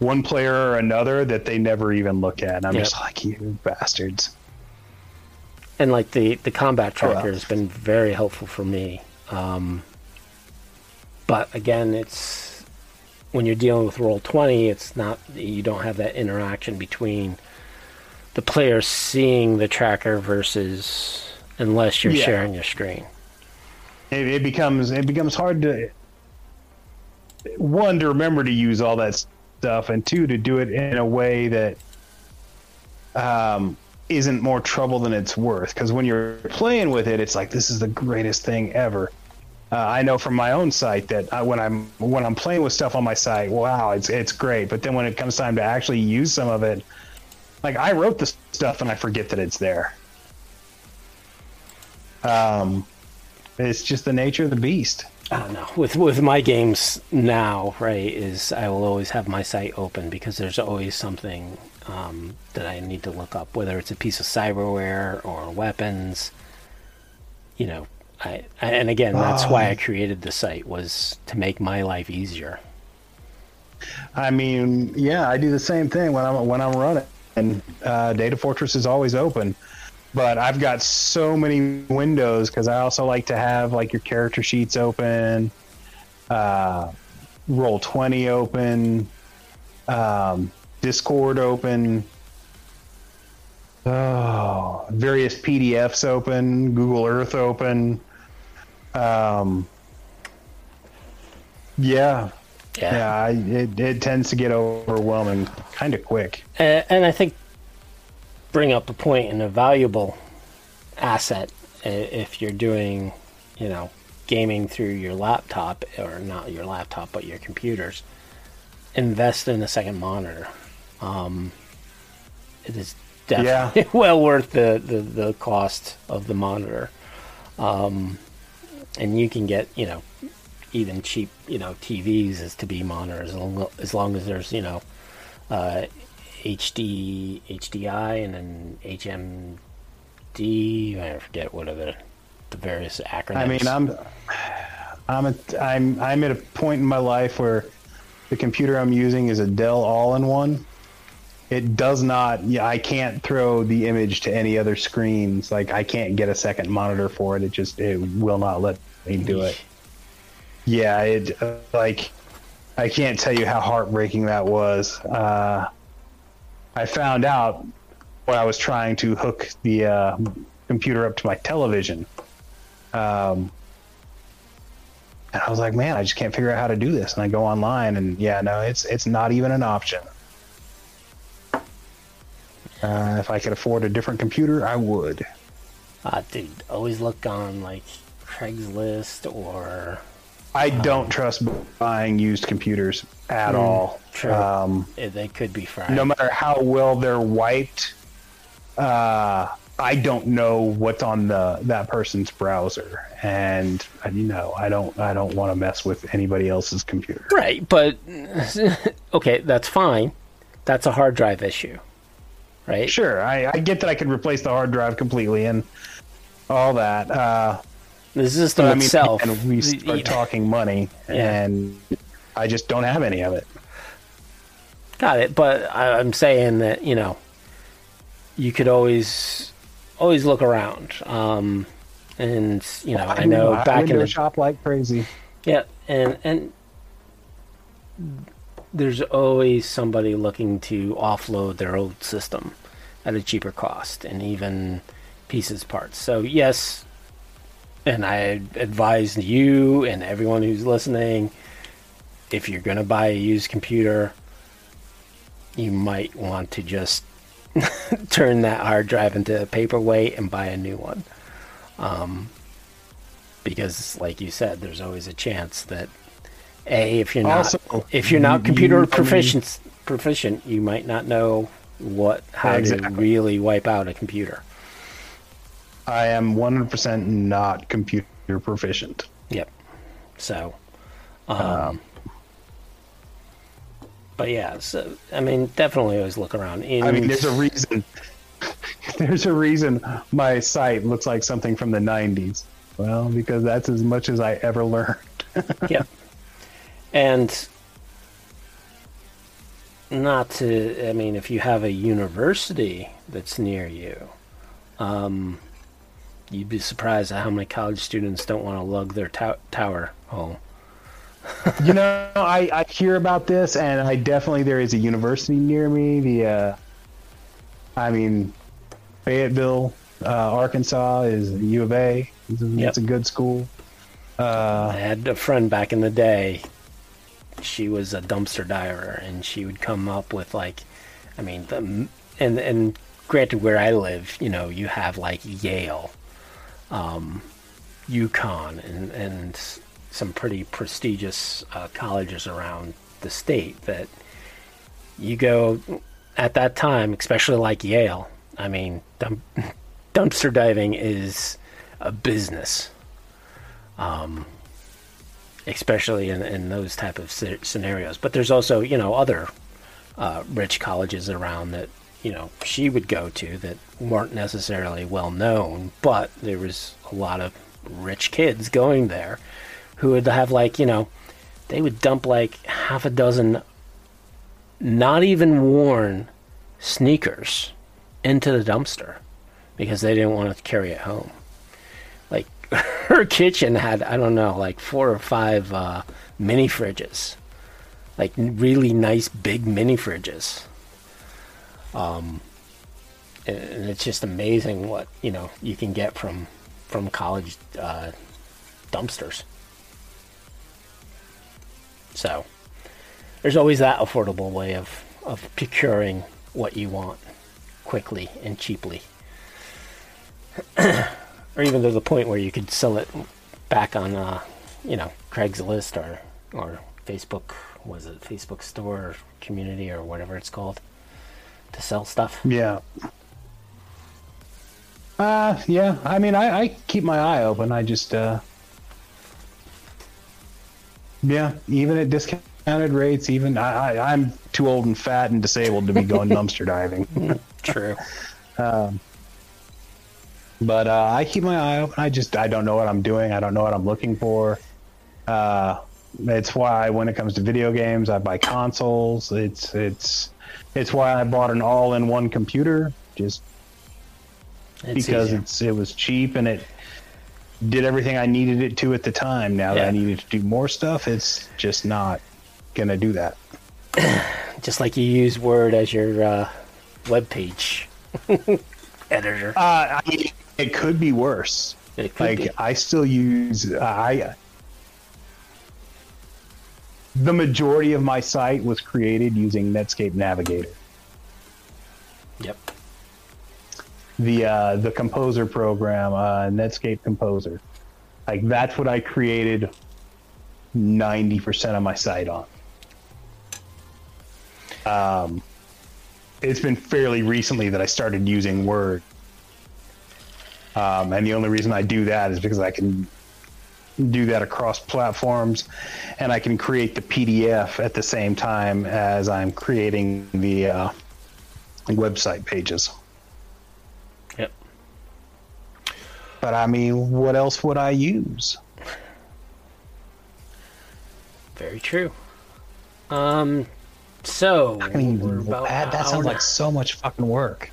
one player or another that they never even look at. And I'm Yep. just like, you bastards. and like the the combat Oh, well. tracker has been very helpful for me um, but again it's when you're dealing with roll 20 it's not you don't have that interaction between the player seeing the tracker versus unless you're Yeah. sharing your screen It, it becomes it becomes hard to one to remember to use all that stuff, and two to do it in a way that um, isn't more trouble than it's worth. Because when you're playing with it, it's like this is the greatest thing ever. Uh, I know from my own site that I, when I'm when I'm playing with stuff on my site, wow, it's it's great. But then when it comes time to actually use some of it, like I wrote the stuff and I forget that it's there. Um, it's just the nature of the beast. I don't know. With with my games now, right, is I will always have my site open because there's always something um, that I need to look up, whether it's a piece of cyberware or weapons. You know, I, and again, that's why I created the site was to make my life easier. I mean, yeah, I do the same thing when I'm when I'm running, and uh, Data Fortress is always open. But I've got so many windows because I also like to have like your character sheets open, uh, Roll Twenty open, um, Discord open, oh, various PDFs open, Google Earth open. Um, yeah, yeah, I, it, it tends to get overwhelming kind of quick. and, and I think bring up a point and a valuable asset if you're doing, you know, gaming through your laptop or not your laptop but your computers. Invest in a second monitor. Um, it is definitely well worth the, the, the cost of the monitor. Um, and you can get, you know, even cheap, you know, TVs as to be monitors as long as, there's, you know, uh, HD HDI and then HMD. I forget what are the the various acronyms. I mean, I'm I'm at, I'm I'm at a point in my life where the computer I'm using is a Dell all-in-one. It does not. Yeah, I can't throw the image to any other screens. Like I can't get a second monitor for it. It just it will not let me do it. Yeah, it uh, like I can't tell you how heartbreaking that was. Uh, I found out when I was trying to hook the uh, computer up to my television. Um, and I was like, man, I just can't figure out how to do this. And I go online, and yeah, no, it's it's not even an option. Uh, if I could afford a different computer, I would. Ah, dude, always look on like Craigslist or I don't trust buying used computers at all. True. Um, they could be fried. no matter how well they're wiped, uh, I don't know what's on the that person's browser, and you know, I don't I don't want to mess with anybody else's computer. Right, but okay, that's fine. That's a hard drive issue, right? Sure, I, I get that I could replace the hard drive completely and all that. Uh, The system but I mean, itself. and we start y- talking money, Yeah. and I just don't have any of it. Got it, but I- I'm saying that you know, you could always always look around. Um, and you know, I know I back in the shop like crazy. Yeah, and and there's always somebody looking to offload their old system at a cheaper cost, and even pieces parts. So yes, and I advise you and everyone who's listening, if you're gonna buy a used computer, you might want to just turn that hard drive into a paperweight and buy a new one. Um, because like you said there's always a chance that a if you're not Also, if you're not computer you- proficient proficient you might not know what how to really wipe out a computer I am 100% not computer proficient. yep so um, but yeah so i mean definitely always look around in, I mean, there's a reason. there's a reason my site looks like something from the 90s. Well, because that's as much as I ever learned. Yep. And not to, I mean, if you have a university that's near you, um, you'd be surprised at how many college students don't want to lug their tow- tower home. you know, I, I hear about this, and I definitely there is a university near me. The, uh, I mean, Fayetteville, uh, Arkansas is U of A. It's a, Yep. it's a good school. I had a friend back in the day. She was a dumpster diver, and she would come up with like, I mean, the and and granted, where I live, you know, you have like Yale, um, UConn, and and some pretty prestigious uh, colleges around the state that you go at that time, especially like Yale. I mean, dump, dumpster diving is a business especially in, in those type of scenarios. But there's also you know other uh, rich colleges around that you know she would go to that weren't necessarily well known, but there was a lot of rich kids going there who would have like you know they would dump like half a dozen not even worn sneakers into the dumpster because they didn't want to carry it home. Like her kitchen had I don't know like four or five uh, mini fridges, like really nice big mini fridges. Um, and it's just amazing what you know you can get from from college uh, dumpsters. So there's always that affordable way of of procuring what you want quickly and cheaply. or even to the point where you could sell it back on uh, you know, Craigslist or or Facebook was it Facebook store or community or whatever it's called to sell stuff. Yeah. Uh, yeah. I mean, I, I keep my eye open. I just, uh, yeah, even at discounted rates, even I, I, I'm too old and fat and disabled to be going dumpster diving. True. Um, but uh, I keep my eye open. I just, I don't know what I'm doing. I don't know what I'm looking for. Uh, it's why when it comes to video games, I buy consoles. It's, it's, it's why I bought an all-in-one computer. Just It's because easier. it's it was cheap and it did everything I needed it to at the time. Now that I needed to do more stuff, it's just not gonna do that. just like you use Word as your uh, web page editor. Uh, I mean, it could be worse. It could like be. I still use I. The majority of my site was created using Netscape Navigator. Yep. the uh, the composer program, uh, Netscape Composer. Like that's what I created ninety percent of my site on. Um, it's been fairly recently that I started using Word, um, and the only reason I do that is because I can do that across platforms, and I can create the PDF at the same time as I'm creating the uh, website pages. Yep. But I mean, what else would I use? Very true. Um. So I mean, we're about that, that sounds like so much fucking work.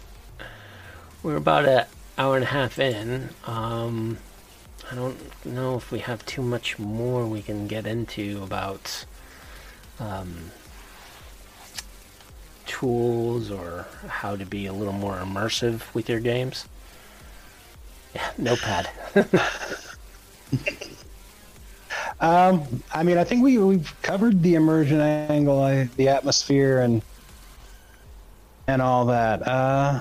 we're about an hour and a half in. Um, I don't know if we have too much more we can get into about um, tools or how to be a little more immersive with your games. Yeah, notepad. Um, I mean, I think we we've covered the immersion angle, the atmosphere, and and all that. Uh,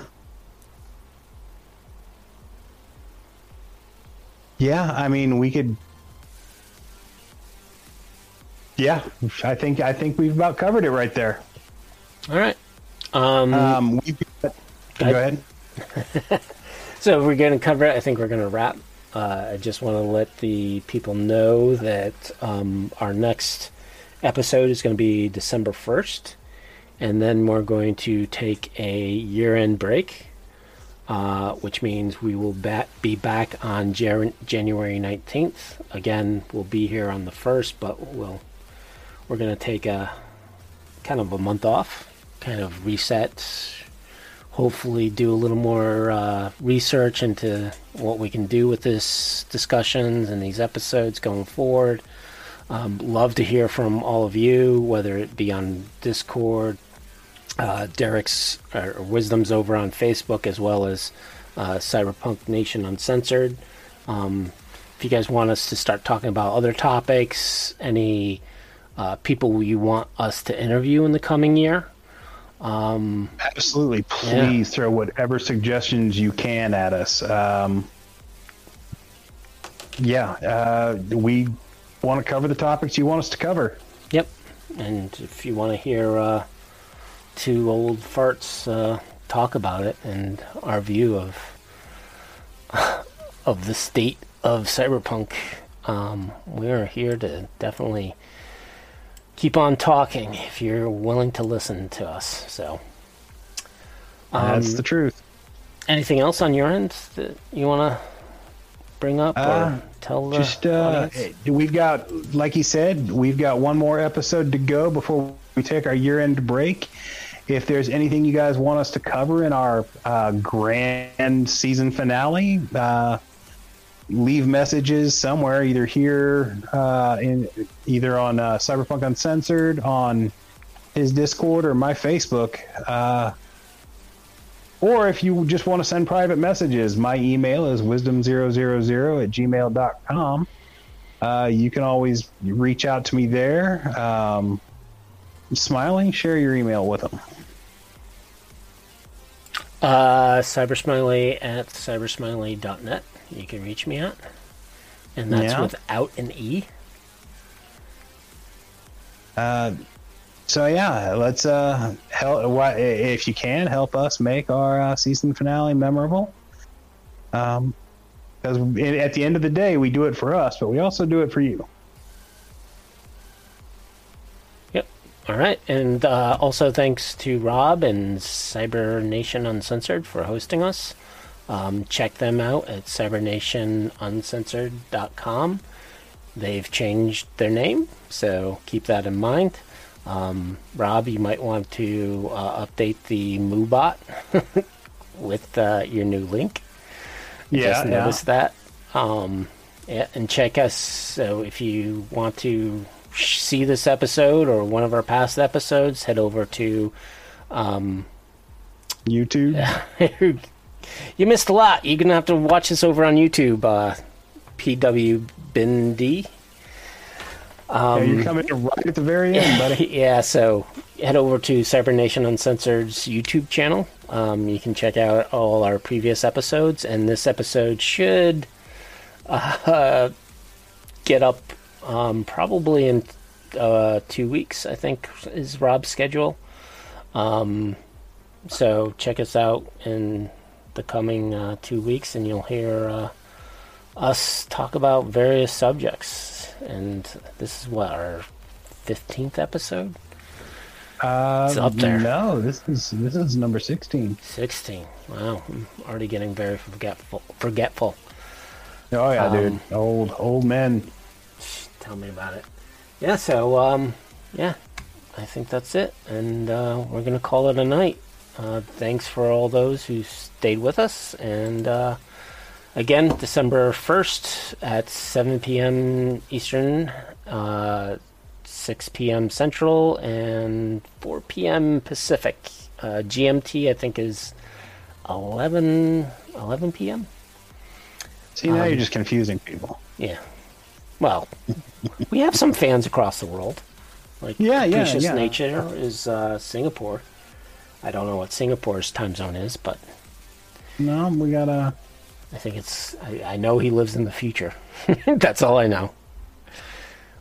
yeah, I mean, we could. Yeah, I think I think we've about covered it right there. All right. Um, Um, we've go ahead. So we're going to cover it. I think we're going to wrap. Uh, I just want to let the people know that um, our next episode is going to be December 1st. And then we're going to take a year end break, uh, which means we will ba- be back on Jan- January 19th. Again, we'll be here on the 1st, but we'll, we're going to take a kind of a month off, kind of reset, hopefully do a little more uh, research into what we can do with this discussions and these episodes going forward. Um, love to hear from all of you, whether it be on Discord, uh, Derek's uh, wisdoms over on Facebook, as well as uh, Cyberpunk Nation Uncensored. Um, if you guys want us to start talking about other topics, any uh, people you want us to interview in the coming year, Absolutely. Please throw whatever suggestions you can at us. Um, yeah, uh, we want to cover the topics you want us to cover. Yep. And if you want to hear uh, two old farts uh, talk about it and our view of of the state of cyberpunk, Um, we're here to definitely keep on talking if you're willing to listen to us. So, That's Um, the truth. anything else on your end that you want to bring up or Uh, tell the Just uh, audience? we've got, like he said, we've got one more episode to go before we take our year-end break. If there's anything you guys want us to cover in our uh, grand season finale, uh, leave messages somewhere, either here, uh, in either on uh, Cyberpunk Uncensored, on his Discord, or my Facebook. Uh, or if you just want to send private messages, my email is wisdom000 at gmail.com. Uh, you can always reach out to me there. Um, smiling, share your email with them. Uh, cybersmiley at cybersmiley.net. You can reach me at. And that's Yeah. without an E. Uh, so yeah, let's uh, help if you can help us make our uh, season finale memorable. Um, because at the end of the day, we do it for us, but we also do it for you. All right. And uh, also thanks to Rob and Cybernation Uncensored for hosting us. Um, check them out at cybernationuncensored.com. They've changed their name, so keep that in mind. Um, Rob, you might want to uh, update the MooBot with uh, your new link. Yeah, just noticed that. Um, yeah, and check us. So if you want to see this episode or one of our past episodes, head over to. Um, YouTube. you missed a lot. You're gonna have to watch this over on YouTube. Uh, PW Bindi. Yeah, you're coming right at the very end, buddy. yeah, so head over to Cybernation Uncensored's YouTube channel. Um, you can check out all our previous episodes, and this episode should uh, get up um, probably in uh, two weeks. I think is Rob's schedule. Um, so check us out in the coming uh, two weeks, and you'll hear uh, us talk about various subjects. And this is what our fifteenth episode. Uh, It's up there. No, this is this is number sixteen. 16. Wow, I'm already getting very forgetful. Forgetful. Oh yeah, Um, dude. Old old men. Tell me about it. Yeah, so um, yeah, I think that's it, and uh, we're gonna call it a night. Uh, thanks for all those who stayed with us, and uh, again, December first at 7 p.m. Eastern, uh, 6 p.m. Central, and 4 p.m. Pacific. Uh, GMT, I think, is 11 11 p.m. See now Um, you're just confusing people. Yeah. Well, we have some fans across the world. Like Yeah, yeah, Capricious yeah. Nature is uh, Singapore. I don't know what Singapore's time zone is, but No, we gotta. I think it's. I, I know he lives in the future. That's all I know.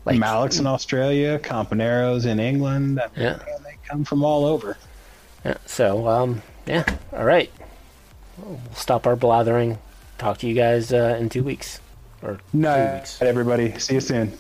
Like, Malik's in Australia, Companeros in England. I mean, Yeah. man, they come from all over. yeah, so um, yeah. All right. We'll stop our blathering. Talk to you guys uh, in two weeks or No, weeks. everybody. See you soon.